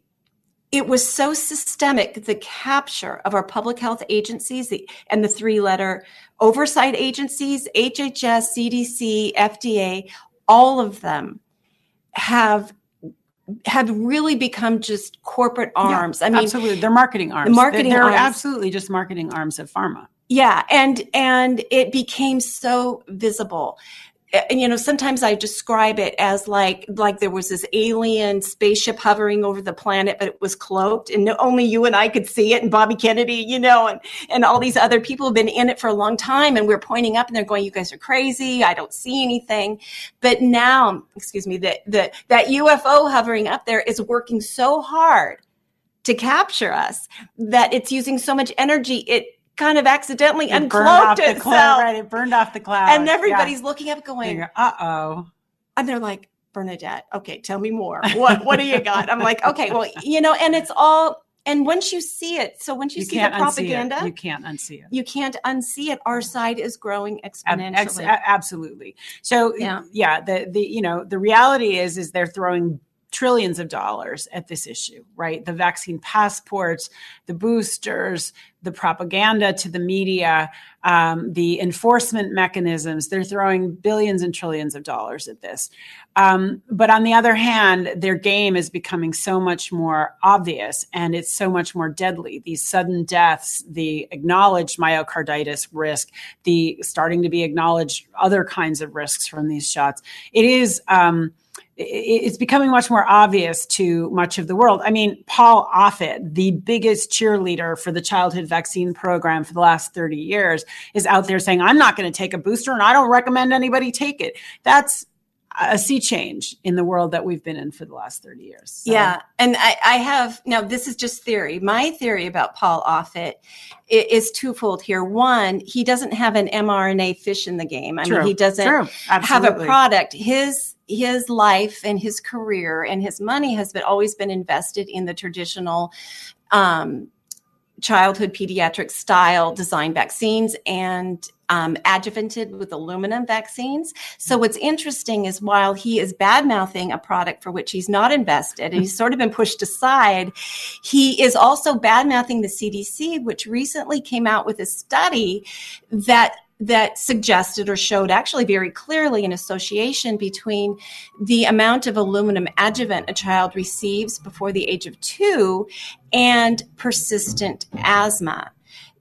S1: it was so systemic the capture of our public health agencies the, and the three letter oversight agencies hhs cdc fda all of them have have really become just corporate arms.
S8: Yeah,
S1: I mean,
S8: absolutely, they're marketing arms.
S1: marketing
S8: they're, they're
S1: arms.
S8: absolutely just marketing arms of pharma.
S1: yeah, and and it became so visible. And you know, sometimes I describe it as like like there was this alien spaceship hovering over the planet, but it was cloaked, and only you and I could see it, and Bobby Kennedy, you know, and and all these other people have been in it for a long time, and we're pointing up, and they're going, "You guys are crazy! I don't see anything." But now, excuse me, that that that UFO hovering up there is working so hard to capture us that it's using so much energy it kind of accidentally
S8: It
S1: uncloaked itself
S8: cloud, right? It burned off the cloud,
S1: and everybody's looking up going
S8: uh oh.
S1: and they're like bernadette okay tell me more what what do you got i'm like okay well you know and it's all and once you see it, so once you,
S8: You
S1: see the propaganda.
S8: You can't unsee it.
S1: you can't unsee it. Our side is growing
S8: Ab-
S1: exponentially.
S8: ex- absolutely. So
S1: Yeah.
S8: yeah, the the you know the reality is is they're throwing trillions of dollars at this issue, right? The vaccine passports, the boosters, the propaganda to the media, um, the enforcement mechanisms. They're throwing billions and trillions of dollars at this. Um, but on the other hand, their game is becoming so much more obvious and it's so much more deadly. These sudden deaths, the acknowledged myocarditis risk, the starting to be acknowledged other kinds of risks from these shots. It is. Um, it's becoming much more obvious to much of the world. I mean, Paul Offit, the biggest cheerleader for the childhood vaccine program for the last 30 years, is out there saying, I'm not going to take a booster and I don't recommend anybody take it. That's a sea change in the world that we've been in for the last 30 years. So-
S1: Yeah, and I, I have now. This is just theory. My theory about Paul Offit is twofold here. One, he doesn't have an mRNA fish in the game. I
S8: True,
S1: mean, he doesn't have a product. His his life and his career and his money has been always been invested in the traditional um, childhood pediatric style design vaccines and um, adjuvanted with aluminum vaccines. So what's interesting is while he is bad mouthing a product for which he's not invested and he's sort of been pushed aside, he is also bad mouthing the CDC, which recently came out with a study that that suggested or showed actually very clearly an association between the amount of aluminum adjuvant a child receives before the age of two and persistent asthma.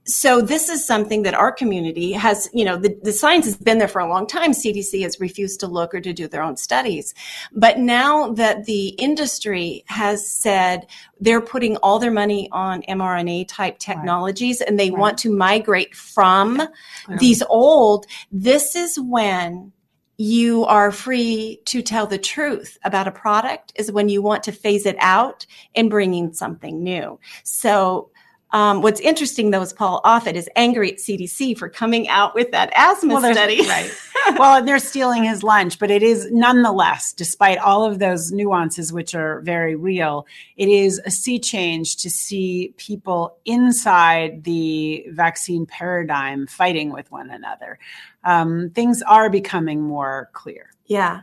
S1: So this is something that our community has, you know, the, the science has been there for a long time. CDC has refused to look or to do their own studies. But now that the industry has said they're putting all their money on mRNA type technologies and they
S8: Right.
S1: want to migrate from these old, this is when you are free to tell the truth about a product is when you want to phase it out and bring in something new. So um, what's interesting though is Paul Offit is angry at CDC for coming out with that asthma
S8: there's-
S1: study. <laughs>
S8: right. <laughs> well, and they're stealing his lunch, but it is nonetheless, despite all of those nuances, which are very real, it is a sea change to see people inside the vaccine paradigm fighting with one another. Um, things are becoming more clear.
S1: Yeah.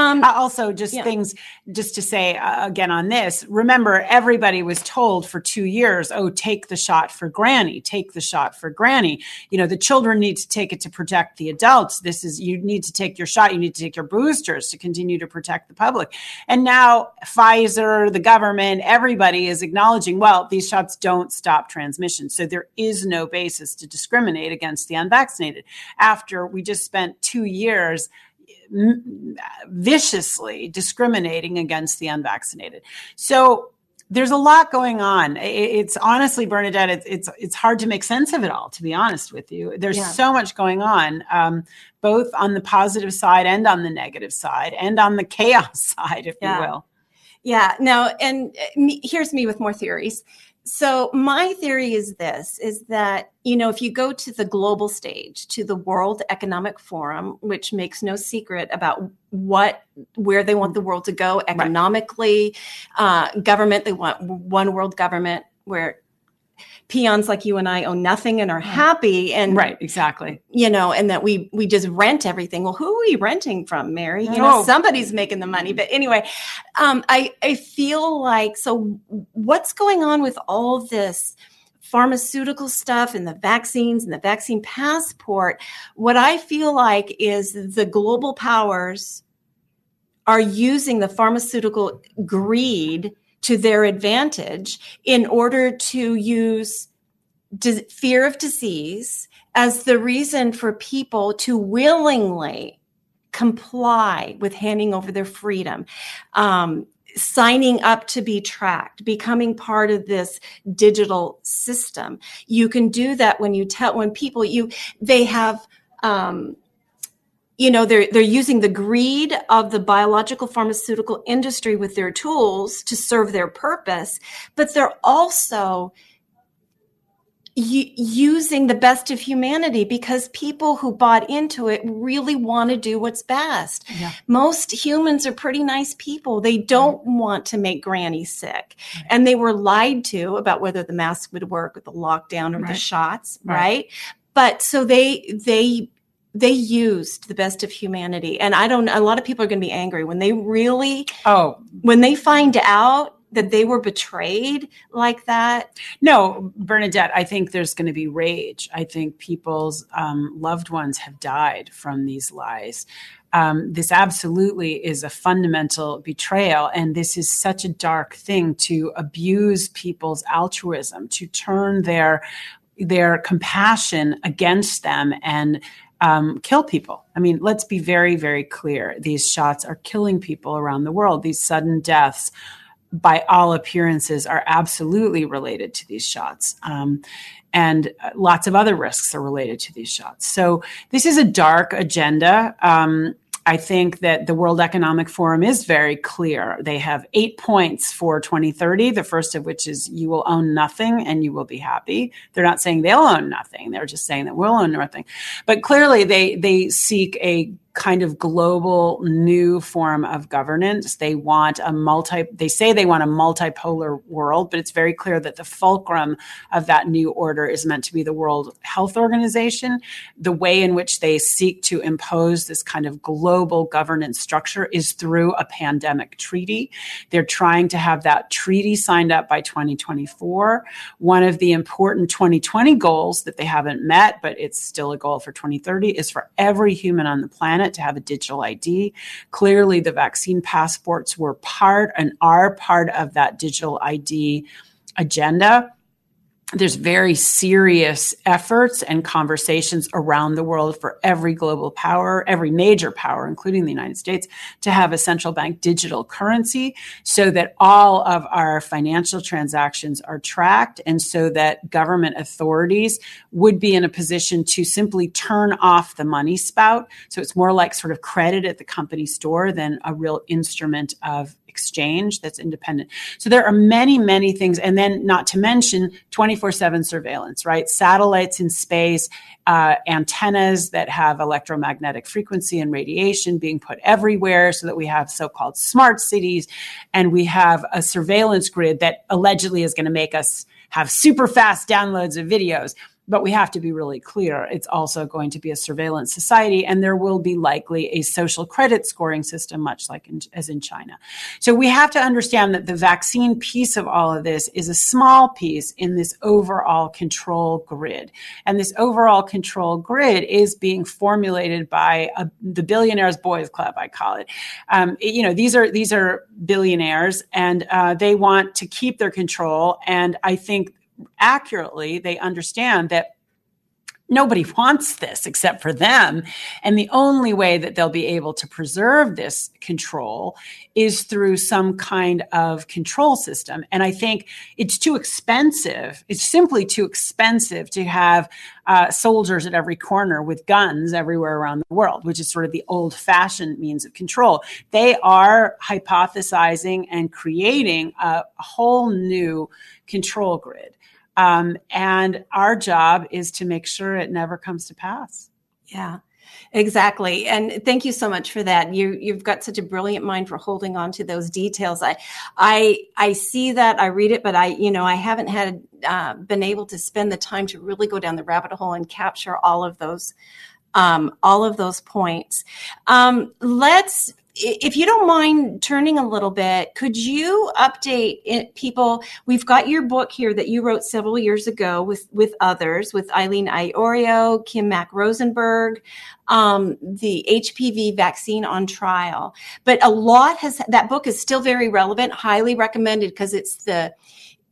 S1: Um,
S8: Uh, also, just
S1: Yeah.
S8: things, just to say uh, again on this, remember everybody was told for two years, oh, take the shot for granny, take the shot for granny. You know, the children need to take it to protect the adults. This is, you need to take your shot, you need to take your boosters to continue to protect the public. And now Pfizer, the government, everybody is acknowledging, well, these shots don't stop transmission. So there is no basis to discriminate against the unvaccinated. After we just spent two years viciously discriminating against the unvaccinated. So there's a lot going on. It's honestly, Bernadette, it's it's it's hard to make sense of it all. To be honest with you, there's
S1: Yeah.
S8: so much going on, um, both on the positive side and on the negative side, and on the chaos <laughs> side, if
S1: Yeah.
S8: you will.
S1: Yeah, no, and uh, me, here's me with more theories. So my theory is this is that you know if you go to the global stage to the World Economic Forum which makes no secret about what where they want the world to go economically uh, government they want one world government where peons like you and I own nothing and are happy and
S8: Right, exactly.
S1: you know, and that we we just rent everything. Well, who are we renting from, Mary? You know,
S8: Oh.
S1: somebody's making the money. But anyway, um, I I feel like so. What's going on with all this? pharmaceutical stuff and the vaccines and the vaccine passport what i feel like is the global powers are using the pharmaceutical greed to their advantage in order to use fear of disease as the reason for people to willingly comply with handing over their freedom, um, signing up to be tracked, becoming part of this digital system. You can do that when you tell when people you they have. Um, you know they're they're using the greed of the biological pharmaceutical industry with their tools to serve their purpose but they're also u- using the best of humanity because people who bought into it really want to do what's best.
S8: Yeah.
S1: Most humans are pretty nice people. They don't want to make granny sick. And they were lied to about whether the mask would work with the lockdown or the shots,
S8: Right.
S1: right? But so they they they used the best of humanity. And I don't a lot of people are going to be angry when they really
S8: Oh,
S1: when they find out that they were betrayed like that.
S8: No, Bernadette, I think there's going to be rage. I think people's um, loved ones have died from these lies. Um, this absolutely is a fundamental betrayal. And this is such a dark thing to abuse people's altruism, to turn their their compassion against them and um, kill people. I mean, let's be very, very clear. These shots are killing people around the world. These sudden deaths by all appearances, are absolutely related to these shots. Um, and uh, lots of other risks are related to these shots. So this is a dark agenda. Um, I think that the World Economic Forum is very clear. They have eight points for 2030, the first of which is you will own nothing and you will be happy. They're not saying they'll own nothing. They're just saying that we'll own nothing. But clearly they, they seek a kind of global new form of governance. They want a multi, they say they want a multipolar world, but it's very clear that the fulcrum of that new order is meant to be the World Health Organization. The way in which they seek to impose this kind of global governance structure is through a pandemic treaty. They're trying to have that treaty signed up by 2024. One of the important 2020 goals that they haven't met, but it's still a goal for 2030, is for every human on the planet to have a digital ID. Clearly, the vaccine passports were part and are part of that digital ID agenda there's very serious efforts and conversations around the world for every global power, every major power, including the United States, to have a central bank digital currency so that all of our financial transactions are tracked and so that government authorities would be in a position to simply turn off the money spout. So it's more like sort of credit at the company store than a real instrument of exchange that's independent. So there are many, many things. And then, not to mention 24 7 surveillance, right? Satellites in space, uh, antennas that have electromagnetic frequency and radiation being put everywhere so that we have so called smart cities. And we have a surveillance grid that allegedly is going to make us have super fast downloads of videos. But we have to be really clear. It's also going to be a surveillance society, and there will be likely a social credit scoring system, much like in, as in China. So we have to understand that the vaccine piece of all of this is a small piece in this overall control grid. And this overall control grid is being formulated by a, the billionaires boys club, I call it. Um, you know, these are these are billionaires, and uh, they want to keep their control. And I think accurately they understand that nobody <laughs> wants this except for them. And the only way that they'll be able to preserve this control is through some kind of control system. And I think it's too expensive. It's simply too expensive to have uh, soldiers at every corner with guns everywhere around the world, which is sort of the old fashioned means of control. They are hypothesizing and creating a, a whole new control grid. Um, and our job is to make sure it never comes to pass.
S1: Yeah, exactly. And thank you so much for that. You you've got such a brilliant mind for holding on to those details. I I I see that. I read it, but I you know I haven't had uh, been able to spend the time to really go down the rabbit hole and capture all of those um, all of those points. Um, let's if you don't mind turning a little bit, could you update it, people? We've got your book here that you wrote several years ago with with others, with Eileen Iorio, Kim Mack Rosenberg, um, the HPV vaccine on trial. But a lot has that book is still very relevant, highly recommended because it's the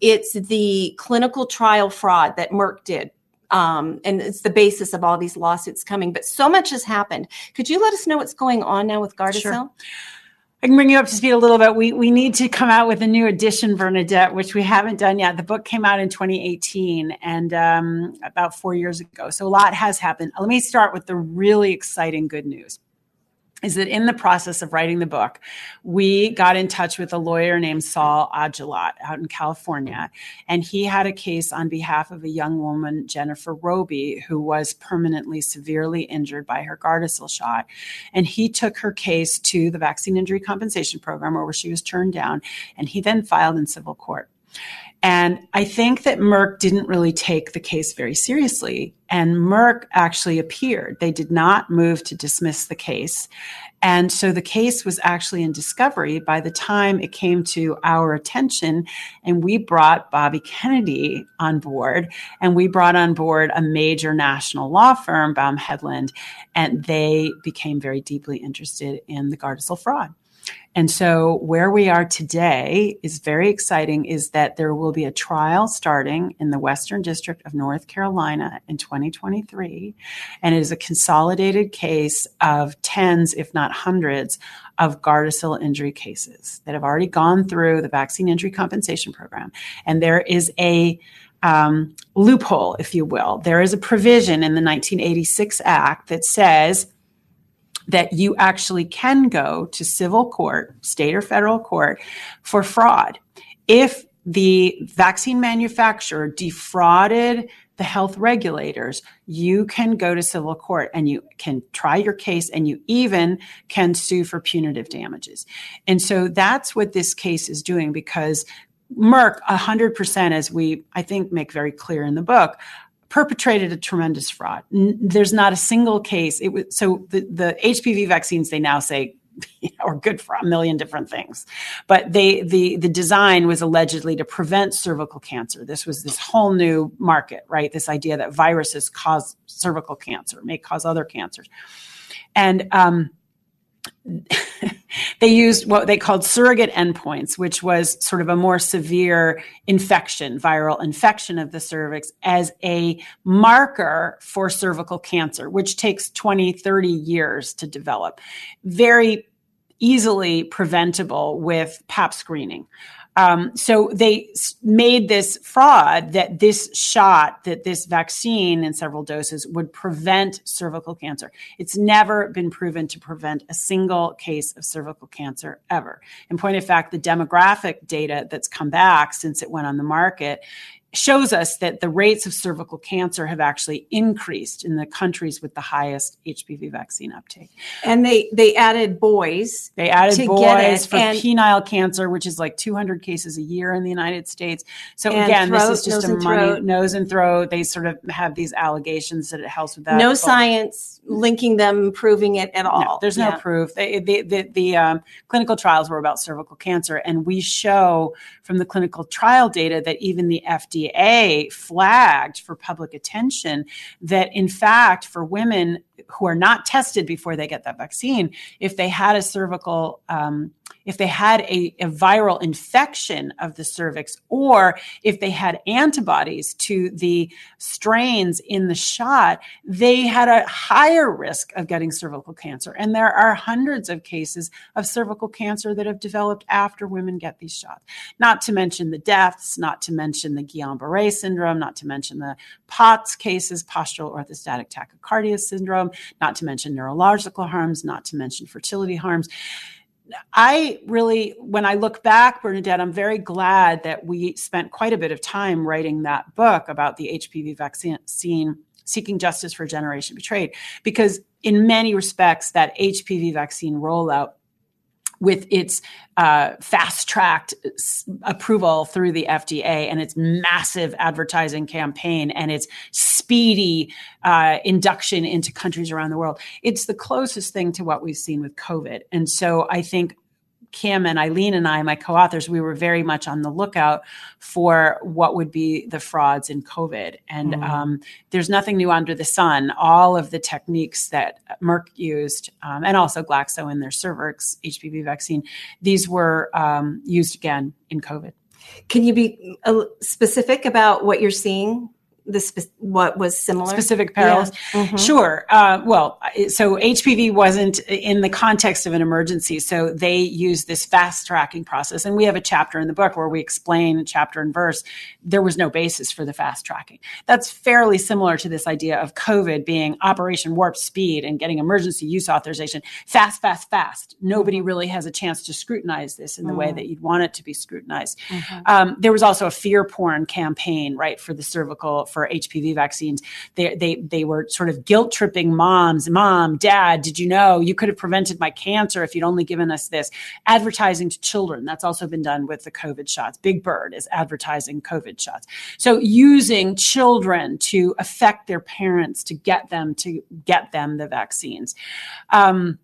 S1: it's the clinical trial fraud that Merck did um, and it's the basis of all these lawsuits coming. But so much has happened. Could you let us know what's going on now with Gardasil?
S8: Sure. I can bring you up to speed a little bit. We we need to come out with a new edition, Bernadette, which we haven't done yet. The book came out in 2018 and um, about four years ago. So a lot has happened. Let me start with the really exciting good news. Is that in the process of writing the book, we got in touch with a lawyer named Saul Agelat out in California. And he had a case on behalf of a young woman, Jennifer Robi, who was permanently severely injured by her Gardasil shot. And he took her case to the Vaccine Injury Compensation Program, where she was turned down. And he then filed in civil court. And I think that Merck didn't really take the case very seriously. And Merck actually appeared. They did not move to dismiss the case. And so the case was actually in discovery by the time it came to our attention. And we brought Bobby Kennedy on board and we brought on board a major national law firm, Baum Hedlund, and they became very deeply interested in the Gardasil fraud. And so, where we are today is very exciting is that there will be a trial starting in the Western District of North Carolina in 2023. And it is a consolidated case of tens, if not hundreds, of Gardasil injury cases that have already gone through the Vaccine Injury Compensation Program. And there is a um, loophole, if you will. There is a provision in the 1986 Act that says that you actually can go to civil court, state or federal court, for fraud. If the vaccine manufacturer defrauded the health regulators, you can go to civil court and you can try your case and you even can sue for punitive damages. And so that's what this case is doing because Merck, 100%, as we, I think, make very clear in the book, perpetrated a tremendous fraud. N- There's not a single case. It was so the, the HPV vaccines they now say <laughs> are good for a million different things, but they the the design was allegedly to prevent cervical cancer. This was this whole new market, right? This idea that viruses cause cervical cancer, may cause other cancers, and um, <laughs> they used what they called surrogate endpoints, which was sort of a more severe infection, viral infection of the cervix, as a marker for cervical cancer, which takes 20, 30 years to develop. Very easily preventable with PAP screening. Um, so they made this fraud that this shot, that this vaccine in several doses would prevent cervical cancer. It's never been proven to prevent a single case of cervical cancer ever. In point of fact, the demographic data that's come back since it went on the market shows us that the rates of cervical cancer have actually increased in the countries with the highest HPV vaccine uptake.
S1: And they they added boys.
S8: They added
S1: to
S8: boys for
S1: and-
S8: penile cancer, which is like 200 cases a year in the United States. So again,
S1: throat,
S8: this is just a money
S1: throat.
S8: nose and throat. They sort of have these allegations that it helps with that.
S1: no science linking them, proving it at all.
S8: no, there's no
S1: Yeah.
S8: proof. They, the the, the um, clinical trials were about cervical cancer, and we show from the clinical trial data that even the FDA flagged for public attention that, in fact, for women who are not tested before they get that vaccine, if they had a cervical, um, if they had a, a viral infection of the cervix, or if they had antibodies to the strains in the shot, they had a higher risk of getting cervical cancer. And there are hundreds of cases of cervical cancer that have developed after women get these shots. Not to mention the deaths, not to mention the Guillain-Barré syndrome, not to mention the POTS cases, postural orthostatic tachycardia syndrome, not to mention neurological harms, not to mention fertility harms. I really, when I look back, Bernadette, I'm very glad that we spent quite a bit of time writing that book about the HPV vaccine seeking justice for generation betrayed, because in many respects, that HPV vaccine rollout with its uh, fast tracked approval through the FDA and its massive advertising campaign and its speedy uh, induction into countries around the world. It's the closest thing to what we've seen with COVID. And so I think Kim and Eileen and I, my co authors, we were very much on the lookout for what would be the frauds in COVID. And
S1: Mm.
S8: um, there's nothing new under the sun. All of the techniques that Merck used, um, and also Glaxo in their Cervarix HPV vaccine, these were um, used again in COVID.
S1: Can you be uh, specific about what you're seeing the spe- what was similar
S8: specific perils.
S1: Yeah. Mhm.
S8: Sure. Uh, well, so HPV wasn't in the context of an emergency. So they used this fast tracking process. And we have a chapter in the book where we explain chapter and verse. There was no basis for the fast tracking. That's fairly similar to this idea of COVID being Operation Warp Speed and getting emergency use authorization fast, fast, fast. Nobody really has a chance to scrutinize this in the way
S1: Mhm.
S8: that you'd want it to be scrutinized.
S1: Mhm.
S8: Um, there was also a fear porn campaign, right, for the cervical for HPV vaccines. They they they were sort of guilt tripping moms. Mom, dad, did you know you could have prevented my cancer if you'd only given us this? Advertising to children. That's also been done with the COVID shots. Big Bird is advertising COVID shots. So using children to affect their parents to get them to get them the vaccines. Um,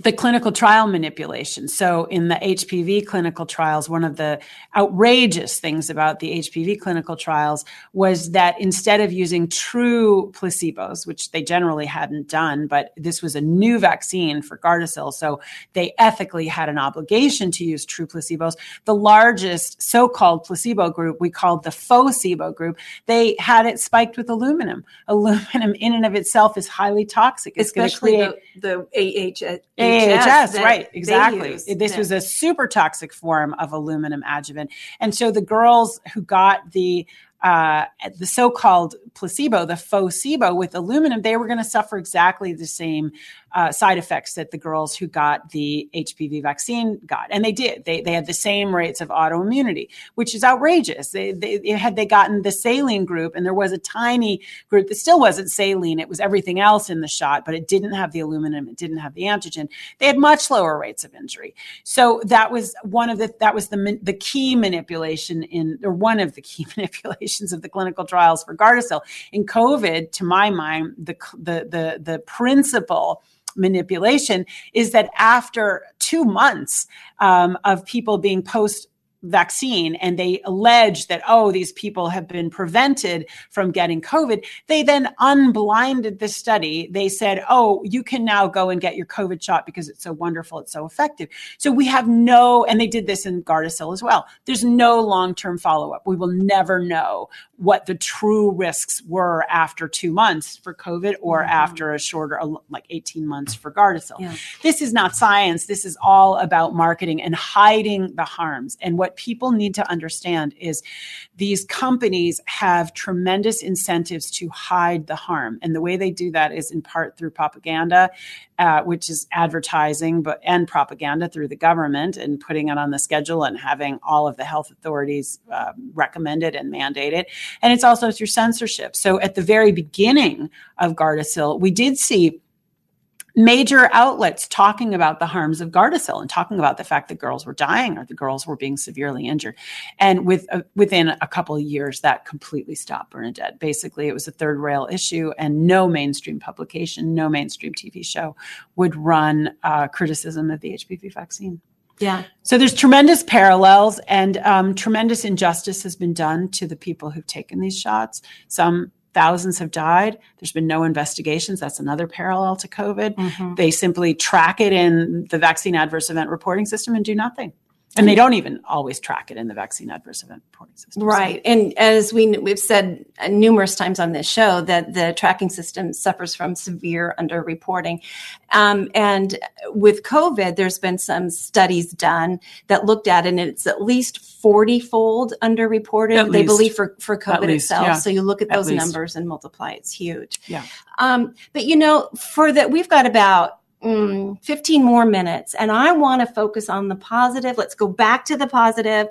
S8: the clinical trial manipulation. So, in the HPV clinical trials, one of the outrageous things about the HPV clinical trials was that instead of using true placebos, which they generally hadn't done, but this was a new vaccine for Gardasil, so they ethically had an obligation to use true placebos. The largest so called placebo group, we called the faux-SIBO group, they had it spiked with aluminum. <laughs> Aluminum, in and of itself, is highly toxic. It's
S1: especially the, the AH,
S8: AHS, right, exactly. This
S1: Yeah.
S8: was a super toxic form of aluminum adjuvant. And so the girls who got the uh, the so-called placebo, the SIBO with aluminum, they were going to suffer exactly the same uh, side effects that the girls who got the HPV vaccine got, and they did. They they had the same rates of autoimmunity, which is outrageous. They, they had they gotten the saline group, and there was a tiny group that still wasn't saline. It was everything else in the shot, but it didn't have the aluminum. It didn't have the antigen. They had much lower rates of injury. So that was one of the that was the the key manipulation in or one of the key <laughs> manipulations of the clinical trials for Gardasil in COVID. To my mind, the the the the principal manipulation is that after two months um, of people being post vaccine and they allege that oh these people have been prevented from getting covid they then unblinded the study they said oh you can now go and get your covid shot because it's so wonderful it's so effective so we have no and they did this in gardasil as well there's no long-term follow-up we will never know what the true risks were after two months for covid or mm-hmm. after a shorter like 18 months for gardasil
S1: Yeah.
S8: this is not science. This is all about marketing and hiding the harms. And what people need to understand is these companies have tremendous incentives to hide the harm. And the way they do that is in part through propaganda, uh, which is advertising, but and propaganda through the government and putting it on the schedule and having all of the health authorities uh, recommend it and mandate it. And it's also through censorship. So at the very beginning of Gardasil, we did see major outlets talking about the harms of Gardasil and talking about the fact that girls were dying or the girls were being severely injured. And with uh, within a couple of years, that completely stopped Bernadette. Basically, it was a third rail issue, and no mainstream publication, no mainstream TV show would run uh, criticism of the HPV vaccine.
S1: Yeah.
S8: So there's tremendous parallels and um, tremendous injustice has been done to the people who've taken these shots. Some thousands have died. There's been no investigations. That's another parallel to COVID.
S1: Mhm.
S8: They simply track it in the vaccine adverse event reporting system and do nothing. And they don't even always track it in the vaccine adverse event reporting system. So-
S1: Right. And as we, we've said numerous times on this show, that the tracking system suffers from severe underreporting. Um, and with COVID, there's been some studies done that looked at it, and it's at least 40 fold underreported,
S8: At
S1: they
S8: least.
S1: believe, for, for COVID
S8: least,
S1: itself.
S8: yeah.
S1: So you look at
S8: At
S1: those
S8: least.
S1: numbers and multiply, it's huge.
S8: Yeah.
S1: Um, but you know, for that, we've got about mm, 15 more minutes, and I want to focus on the positive. Let's go back to the positive.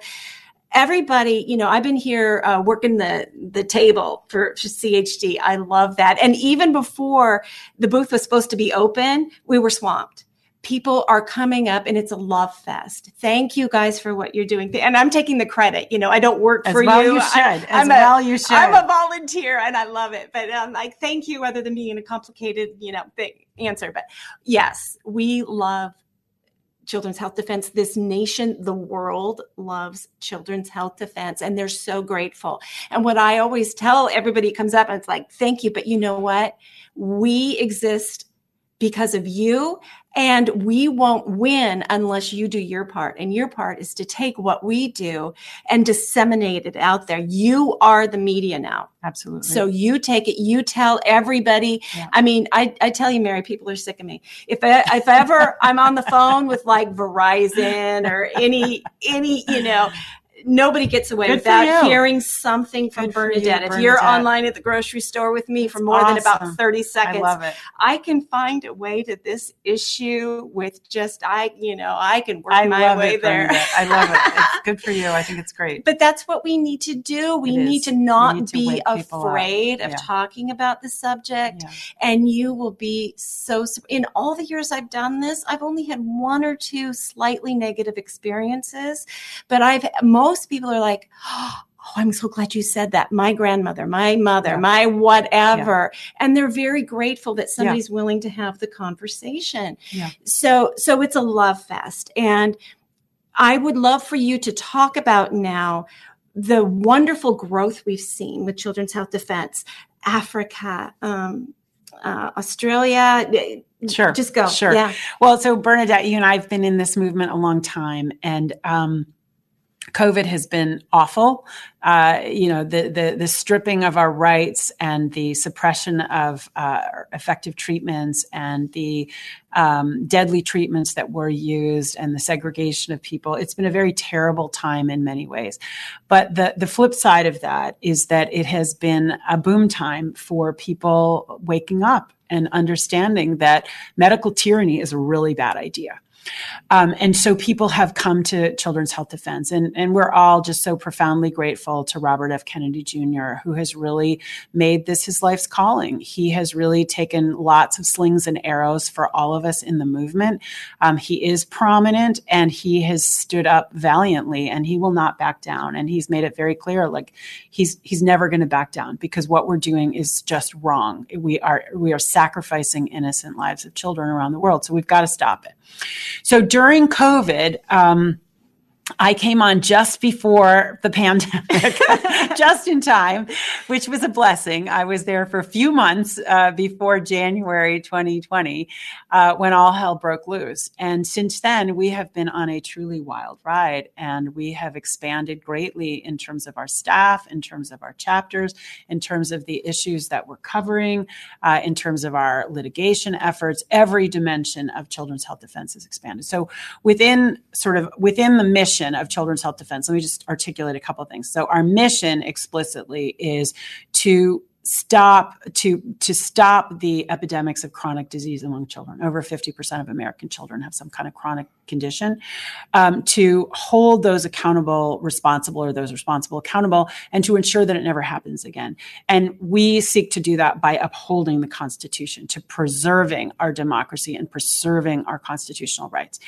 S1: Everybody, you know, I've been here uh, working the the table for, for CHD. I love that, and even before the booth was supposed to be open, we were swamped. People are coming up, and it's a love fest. Thank you guys for what you're doing, and I'm taking the credit. You know, I don't work
S8: As
S1: for
S8: well
S1: you.
S8: you
S1: I-
S8: should. As
S1: I'm a-
S8: well you should.
S1: I'm a volunteer and I love it. But um, like, thank you, other than being a complicated, you know, thing, answer. But yes, we love children's health defense. This nation, the world loves children's health defense, and they're so grateful. And what I always tell everybody comes up, and it's like, thank you. But you know what? We exist because of you. And we won't win unless you do your part. And your part is to take what we do and disseminate it out there. You are the media now.
S8: Absolutely.
S1: So you take it, you tell everybody.
S8: Yeah.
S1: I mean, I, I tell you, Mary, people are sick of me. If I, if ever I'm on the phone with like Verizon or any any you know, nobody gets away
S8: Good
S1: without hearing something from
S8: Good for you,
S1: Bernadette. if you're online at the grocery store with me for more than about
S8: awesome.
S1: 30
S8: I
S1: seconds,
S8: it.
S1: I can find a way to this issue with just I, you know, I can work
S8: I
S1: my way
S8: it,
S1: there.
S8: Bernadette. I love it. It's good for you. I think it's great. <laughs>
S1: But that's what we need to do. We need to not
S8: need to
S1: be
S8: wake people up.
S1: afraid of
S8: Yeah.
S1: talking about the subject.
S8: Yeah.
S1: And you will be so, in all the years I've done this, I've only had one or two slightly negative experiences. But I've, most people are like, Oh, I'm so glad you said that. My grandmother, my mother,
S8: Yeah.
S1: my whatever. And they're very grateful that somebody's willing to have the conversation.
S8: Yeah.
S1: So, so it's a love fest. And I would love for you to talk about now the wonderful growth we've seen with Children's Health Defense, Africa, um, uh, Australia.
S8: Sure.
S1: Just go.
S8: Sure.
S1: Yeah.
S8: Well, so Bernadette, you and I have been in this movement a long time, and um, COVID has been awful. Uh, you know, the, the the stripping of our rights and the suppression of uh, effective treatments and the um, deadly treatments that were used and the segregation of people. It's been a very terrible time in many ways. But the the flip side of that is that it has been a boom time for people waking up and understanding that medical tyranny is a really bad idea. Um, and so people have come to Children's Health Defense, and, and we're all just so profoundly grateful to Robert F. Kennedy Jr., who has really made this his life's calling. He has really taken lots of slings and arrows for all of us in the movement. Um, he is prominent and he has stood up valiantly and he will not back down. And he's made it very clear, like he's he's never going to back down because what we're doing is just wrong. We are we are sacrificing innocent lives of children around the world. So we've got to stop it. So during COVID, um, I came on just before the pandemic, <laughs> just in time, which was a blessing. I was there for a few months uh, before January 2020 uh, when all hell broke loose. And since then, we have been on a truly wild ride and we have expanded greatly in terms of our staff, in terms of our chapters, in terms of the issues that we're covering, uh, in terms of our litigation efforts. Every dimension of children's health defense has expanded. So within sort of within the mission of children's health defense. Let me just articulate a couple of things. So our mission explicitly is to stop to to stop the epidemics of chronic disease among children over 50% of american children have some kind of chronic condition um, to hold those accountable responsible or those responsible accountable and to ensure that it never happens again and we seek to do that by upholding the constitution to preserving our democracy and preserving our constitutional rights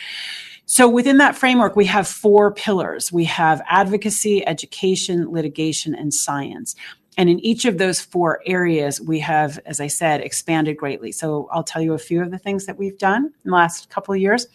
S8: so within that framework, we have four pillars. We have advocacy, education, litigation, and science. And in each of those four areas, we have, as I said, expanded greatly. So I'll tell you a few of the things that we've done in the last couple of years.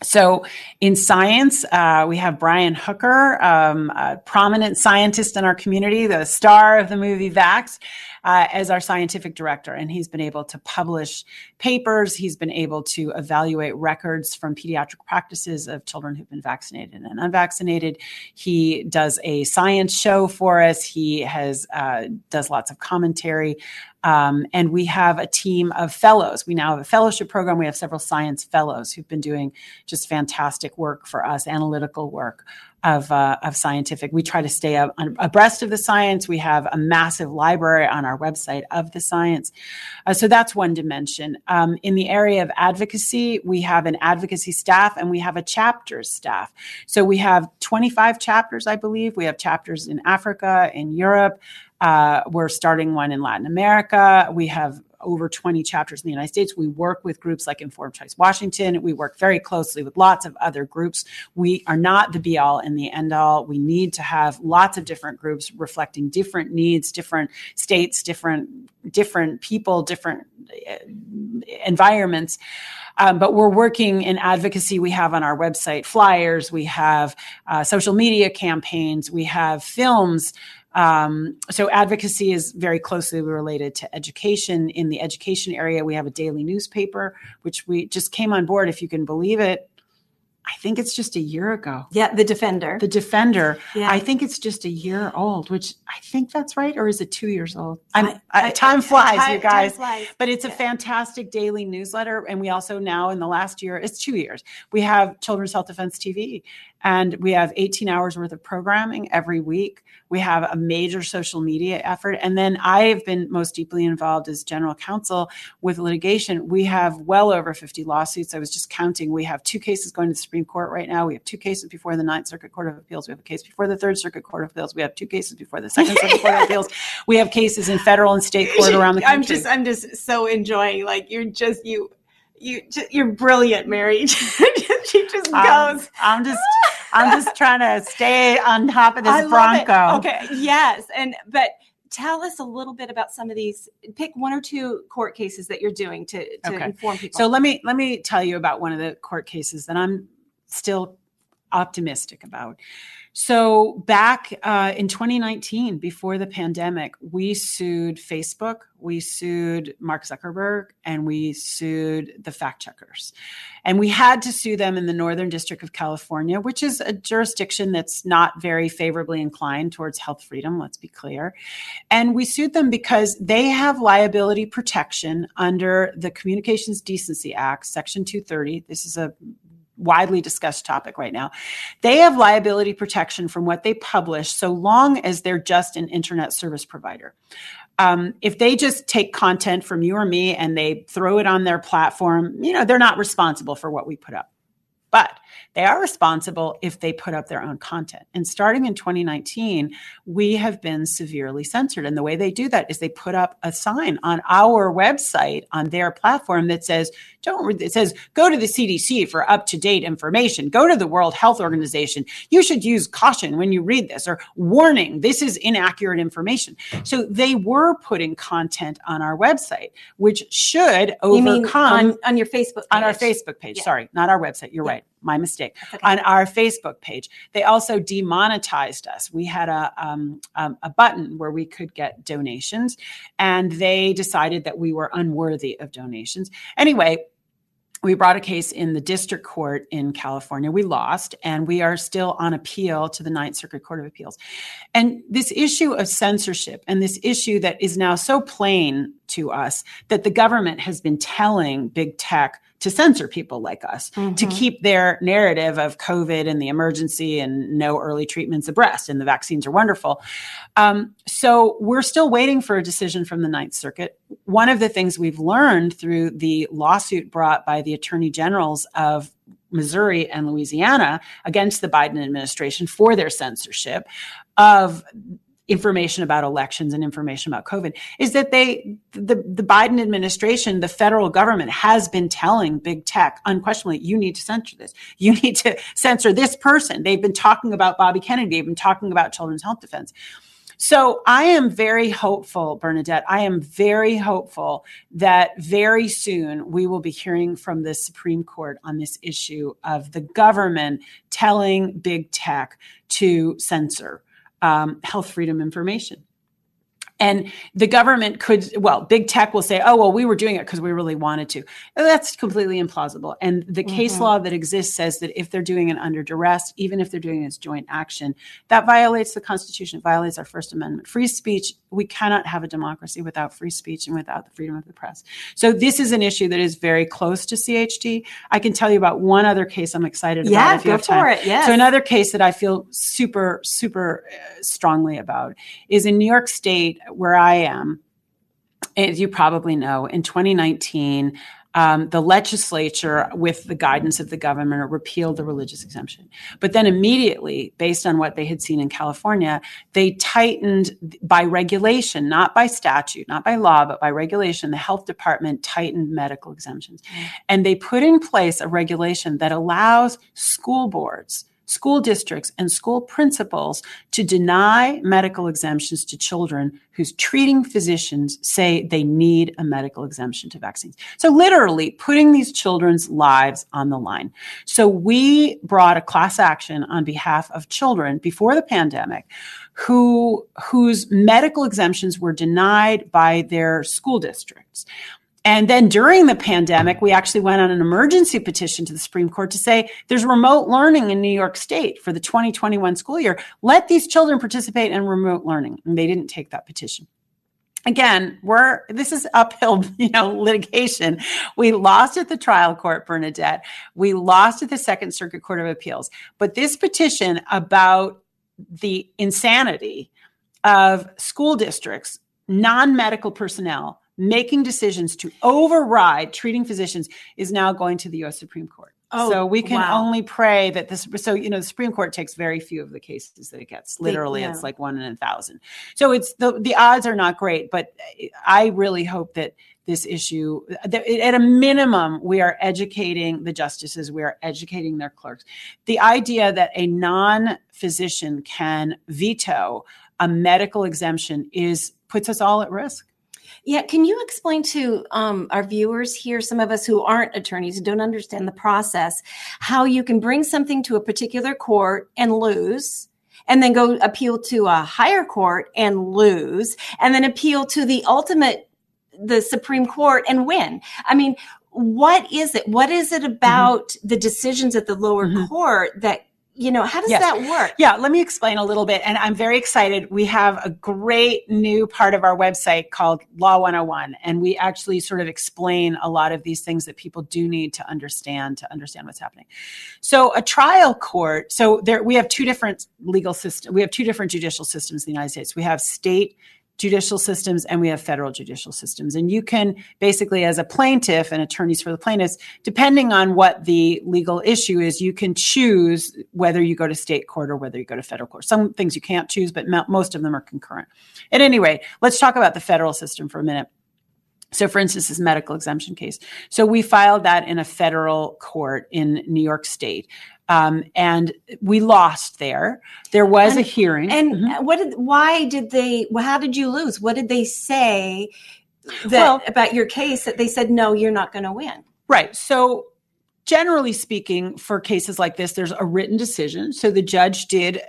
S8: So, in science, uh, we have Brian Hooker, um, a prominent scientist in our community, the star of the movie Vaxxed, uh, as our scientific director. And he's been able to publish papers. He's been able to evaluate records from pediatric practices of children who've been vaccinated and unvaccinated. He does a science show for us. He has uh, does lots of commentary. Um, and we have a team of fellows. We now have a fellowship program. We have several science fellows who've been doing just fantastic work for us, analytical work of, uh, of scientific. We try to stay up, abreast of the science. We have a massive library on our website of the science. Uh, so that's one dimension. Um, in the area of advocacy, we have an advocacy staff and we have a chapters staff. So we have 25 chapters, I believe. We have chapters in Africa, in Europe. Uh, we're starting one in Latin America. We have over 20 chapters in the United States. We work with groups like Informed Choice Washington. We work very closely with lots of other groups. We are not the be all and the end all. We need to have lots of different groups reflecting different needs, different states, different different people, different uh, environments. Um, but we're working in advocacy. We have on our website flyers, we have uh, social media campaigns, we have films, Um, so advocacy is very closely related to education. In the education area, we have a daily newspaper, which we just came on board, if you can believe it. I think it's just a year ago.
S1: Yeah, the defender.
S8: The Defender.
S1: Yeah.
S8: I think it's just a year old, which I think that's right, or is it two years old? I'm,
S1: I-
S8: I,
S1: I-
S8: time flies,
S1: Time-
S8: you guys.
S1: flies.
S8: But it's a fantastic daily newsletter, and we also now in the last year, it's two years, we have Children's Health Defense TV, and we have 18 hours worth of programming every week. We have a major social media effort, and then I have been most deeply involved as general counsel with litigation. We have well over 50 lawsuits. I was just counting. We have two cases going to the Supreme Court right now. We have two cases before the Ninth Circuit Court of Appeals. We have a case before the Third Circuit Court of Appeals. We have two cases before the Second Circuit Court of <laughs> Appeals. We have cases in federal and state court around the country.
S1: I'm just I'm just so enjoying like you're just you you you're brilliant, Mary. <laughs> <laughs> she just
S8: Um,
S1: goes.
S8: I'm just, I'm just trying to stay on top of <laughs> this
S1: I.
S8: Bronco.
S1: Okay, yes, and but tell us a little bit about some of these. Pick one or two court cases that you're doing to to
S8: Okay.
S1: inform people.
S8: So let me let me tell you about one of the court cases that I'm still optimistic about. So back uh, in 2019, before the pandemic, we sued Facebook, we sued Mark Zuckerberg, and we sued the fact checkers. And we had to sue them in the Northern District of California, which is a jurisdiction that's not very favorably inclined towards health freedom, let's be clear. And we sued them because they have liability protection under the Communications Decency Act, Section 230. This is a widely discussed topic right now. They have liability protection from what they publish so long as they're just an internet service provider. Um, if they just take content from you or me and they throw it on their platform, you know, they're not responsible for what we put up. But they are responsible if they put up their own content. And starting in 2019, we have been severely censored. And the way they do that is they put up a sign on our website on their platform that says, don't it says, go to the CDC for up to date information. Go to the World Health Organization. You should use caution when you read this or warning, this is inaccurate information. So they were putting content on our website, which should
S1: you mean
S8: overcome
S1: on, on your Facebook
S8: on our. Facebook page.
S1: Yeah.
S8: Sorry, not our website. You're
S1: Yeah.
S8: right. My mistake.
S1: okay.
S8: On our Facebook page, they also demonetized us. We had a um, um, a button where we could get donations, and they decided that we were unworthy of donations. Anyway. We brought a case in the district court in California. We lost, and we are still on appeal to the Ninth Circuit Court of Appeals. And this issue of censorship and this issue that is now so plain to us that the government has been telling big tech to censor people like us to
S1: Mhm.
S8: keep their narrative of COVID and the emergency and no early treatments abreast, and the vaccines are wonderful. Um, so we're still waiting for a decision from the Ninth Circuit. One of the things we've learned through the lawsuit brought by the attorney generals of Missouri and Louisiana against the Biden administration for their censorship of information about elections and information about COVID is that they, the, the Biden administration, the federal government has been telling big tech unquestionably, you need to censor this. You need to censor this person. They've been talking about Bobby Kennedy. They've been talking about children's health defense. So I am very hopeful, Bernadette. I am very hopeful that very soon we will be hearing from the Supreme Court on this issue of the government telling big tech to censor um, health freedom information. And the government could, well, big tech will say, oh, well, we were doing it because we really wanted to. That's completely implausible. And the case
S1: Mhm.
S8: law that exists says that if they're doing it under duress, even if they're doing it as joint action, that violates the Constitution, violates our First Amendment. Free speech, we cannot have a democracy without free speech and without the freedom of the press. So this is an issue that is very close to CHD. I can tell you about one other case I'm excited about.
S1: Yeah,
S8: if you
S1: go
S8: have time.
S1: for it. Yes.
S8: So another case that I feel super, super uh, strongly about is in New York State, where I am. As you probably know, in 2019, um, the legislature, with the guidance of the governor, repealed the religious exemption. But then immediately, based on what they had seen in California, they tightened by regulation, not by statute, not by law, but by regulation. The health department tightened medical exemptions. And they put in place a regulation that allows school boards, school districts, and school principals to deny medical exemptions to children whose treating physicians say they need a medical exemption to vaccines. So, literally, putting these children's lives on the line. So, we brought a class action on behalf of children before the pandemic who whose medical exemptions were denied by their school districts. And then during the pandemic, we actually went on an emergency petition to the Supreme Court to say there's remote learning in New York State for the 2021 school year. Let these children participate in remote learning. And they didn't take that petition again we're this is uphill <laughs> you know litigation we lost at the trial court bernadette we lost at the second circuit court of appeals but this petition about the insanity of school districts non-medical personnel making decisions to override treating physicians is now going to the US Supreme Court.
S1: Oh,
S8: so we can
S1: wow.
S8: only pray that this so you know the Supreme Court takes very few of the cases that it gets. Literally
S1: yeah.
S8: it's like 1 in a thousand. So it's the the odds are not great, but I really hope that this issue that at a minimum we are educating the justices we are educating their clerks the idea that a non-physician can veto a medical exemption is puts us all at risk
S1: Yeah, can you explain to um, our viewers here, some of us who aren't attorneys and don't understand the process, how you can bring something to a particular court and lose, and then go appeal to a higher court and lose, and then appeal to the ultimate, the Supreme Court and win? I mean, what is it? What is it about the decisions at the lower
S8: Mhm.
S1: court that, you know, how does
S8: Yes.
S1: that work?
S8: Yeah, let me explain a little bit. And I'm very excited. We have a great new part of our website called Law 101. And we actually sort of explain a lot of these things that people do need to understand to understand what's happening. So a trial court, so there we have two different legal systems, we have two different judicial systems in the United States. We have state judicial systems and we have federal judicial systems. And you can basically, as a plaintiff and attorneys for the plaintiffs, depending on what the legal issue is, you can choose whether you go to state court or whether you go to federal court. Some things you can't choose, but mo- most of them are concurrent. At any rate, let's talk about the federal system for a minute. So, for instance, this medical exemption case. So, we filed that in a federal court in New York State. Um, and we lost there. There was a hearing.
S1: And
S8: Mhm.
S1: what did, why did they, well, how did you lose? What did they say that,
S8: Well-
S1: about your case that they said, no, you're not going to win?
S8: Right. So, generally speaking, for cases like this, there's a written decision. So, the judge did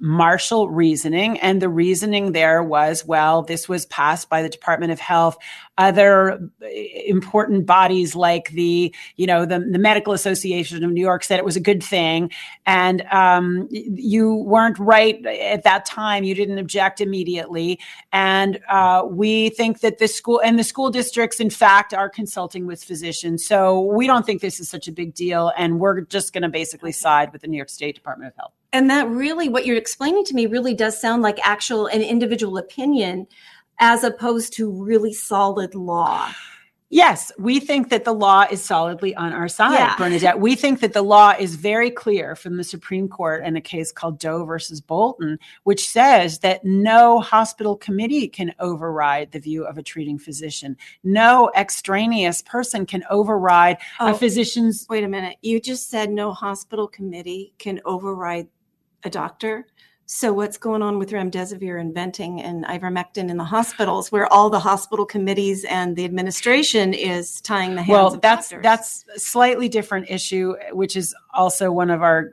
S8: marshal reasoning, and the reasoning there was well, this was passed by the Department of Health. Other uh, important bodies like the, you know, the, the Medical Association of New York said it was a good thing. And um, you weren't right at that time. You didn't object immediately. And uh, we think that the school and the school districts, in fact, are consulting with physicians. So we don't think this is such a big deal. And we're just going to basically side with the New York State Department of Health.
S1: And that really, what you're explaining to me really does sound like actual an individual opinion as opposed to really solid law.
S8: Yes, we think that the law is solidly on our side,
S1: Yeah.
S8: Bernadette. We think that the law is very clear from the Supreme Court in a case called Doe versus Bolton, which says that no hospital committee can override the view of a treating physician. No extraneous person can override
S1: Oh.
S8: a physician's.
S1: Wait a minute. You just said no hospital committee can override a doctor. So what's going on with remdesivir and venting and ivermectin in the hospitals, where all the hospital committees and the administration is tying the hands
S8: Well, that's
S1: doctors?
S8: that's a slightly different issue, which is also one of our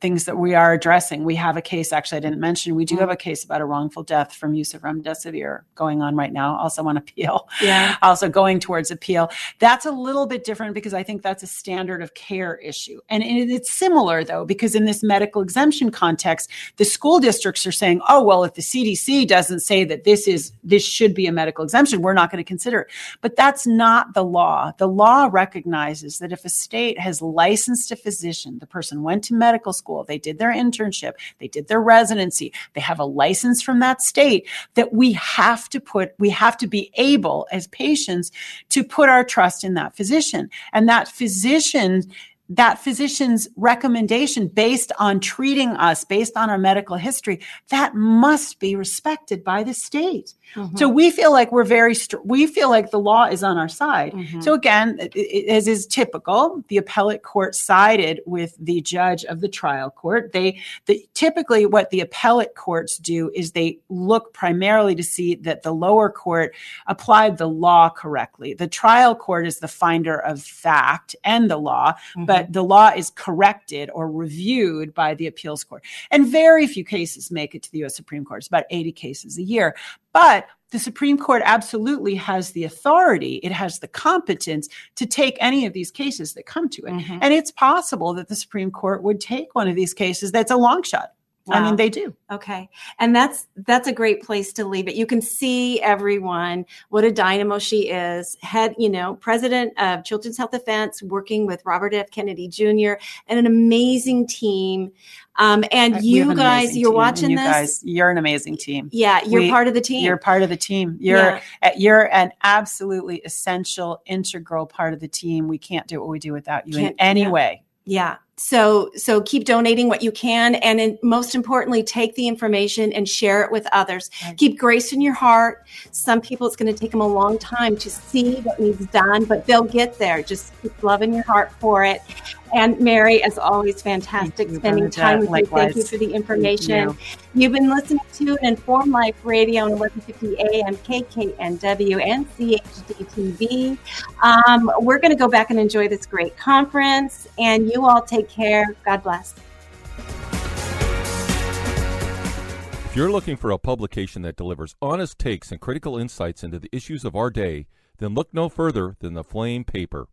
S8: things that we are addressing. We have a case, actually, I didn't mention, we do mm-hmm. have a case about a wrongful death from use of remdesivir going on right now, also on appeal,
S1: yeah. <laughs>
S8: also going towards appeal. That's a little bit different because I think that's a standard of care issue. And it's similar, though, because in this medical exemption context, the school districts are saying, oh, well, if the CDC doesn't say that this is, this should be a medical exemption, we're not going to consider it. But that's not the law. The law recognizes that if a state has licensed a physician, the person went to medical school, they did their internship, they did their residency, they have a license from that state, that we have to put, we have to be able as patients to put our trust in that physician. And that physician that physician's recommendation based on treating us based on our medical history that must be respected by the state
S1: Mhm.
S8: So we feel like we're very, str- we feel like the law is on our side.
S1: Mhm.
S8: So again, i- i- as is typical, the appellate court sided with the judge of the trial court. They, the, typically what the appellate courts do is they look primarily to see that the lower court applied the law correctly. The trial court is the finder of fact and the law,
S1: Mhm.
S8: but the law is corrected or reviewed by the appeals court. And very few cases make it to the US Supreme Court. It's about 80 cases a year. But the Supreme Court absolutely has the authority, it has the competence to take any of these cases that come to it.
S1: Mhm.
S8: And it's possible that the Supreme Court would take one of these cases that's a long shot. I mean, they do.
S1: Okay. And that's that's a great place to leave it. You can see everyone what a dynamo she is. Head, you know, president of Children's Health Defense, working with Robert F. Kennedy Jr. and an amazing team. Um, and
S8: We
S1: you
S8: an
S1: guys, you're
S8: team,
S1: watching
S8: you
S1: this.
S8: Guys, you're an amazing team.
S1: yeah, you're
S8: we-
S1: part of the team.
S8: You're part of the team. You're
S1: Yeah.
S8: uh, you're an absolutely essential, integral part of the team. We can't do what we do without you in
S1: Can't-
S8: any
S1: yeah.
S8: way.
S1: Yeah. So so keep donating what you can, and in, most importantly, take the information and share it with others.
S8: Right.
S1: Keep grace in your heart. Some people, it's going to take them a long time to see what needs done, but they'll get there. Just keep love in your heart for it. And Mary, as always, fantastic
S8: you,
S1: spending time with
S8: Bernadette.
S1: you. Thank you for the information.
S8: you.
S1: You've been listening to an Informed Life Radio on 1150 AM, KKNW, and CHD TV. Um, we're going to go back and enjoy this great conference, and you all take care. God bless.
S6: If you're looking for a publication that delivers honest takes and critical insights into the issues of our day, then look no further than the Flame Paper.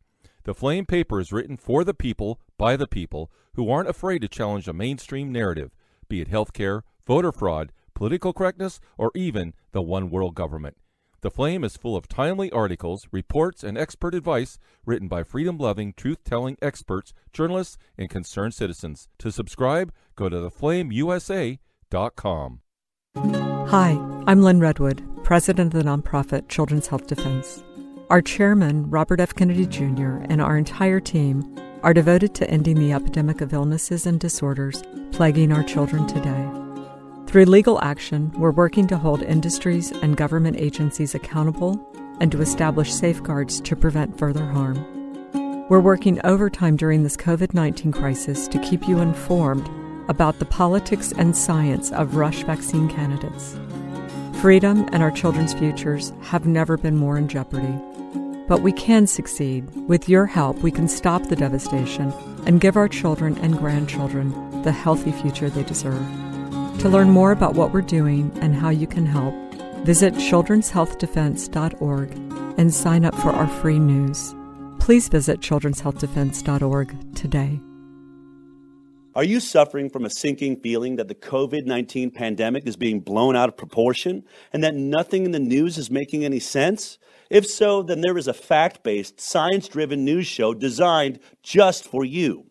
S6: The Flame Paper is written for the people, by the people, who aren't afraid to challenge a mainstream narrative, be it healthcare, voter fraud, political correctness, or even the one world government. The Flame is full of timely articles, reports, and expert advice written by freedom loving, truth telling experts, journalists, and concerned citizens. To subscribe, go to theflameusa.com.
S3: Hi, I'm Lyn Redwood, president of the nonprofit Children's Health Defense. Our chairman, Robert F. Kennedy Jr., and our entire team are devoted to ending the epidemic of illnesses and disorders plaguing our children today. Through legal action, we're working to hold industries and government agencies accountable and to establish safeguards to prevent further harm. We're working overtime during this COVID 19 crisis to keep you informed about the politics and science of rush vaccine candidates. Freedom and our children's futures have never been more in jeopardy. But we can succeed. With your help, we can stop the devastation and give our children and grandchildren the healthy future they deserve. To learn more about what we're doing and how you can help, visit children'shealthdefense.org and sign up for our free news. Please visit children'shealthdefense.org today.
S9: Are you suffering from a sinking feeling that the COVID 19 pandemic is being blown out of proportion and that nothing in the news is making any sense? If so, then there is a fact based, science driven news show designed just for you.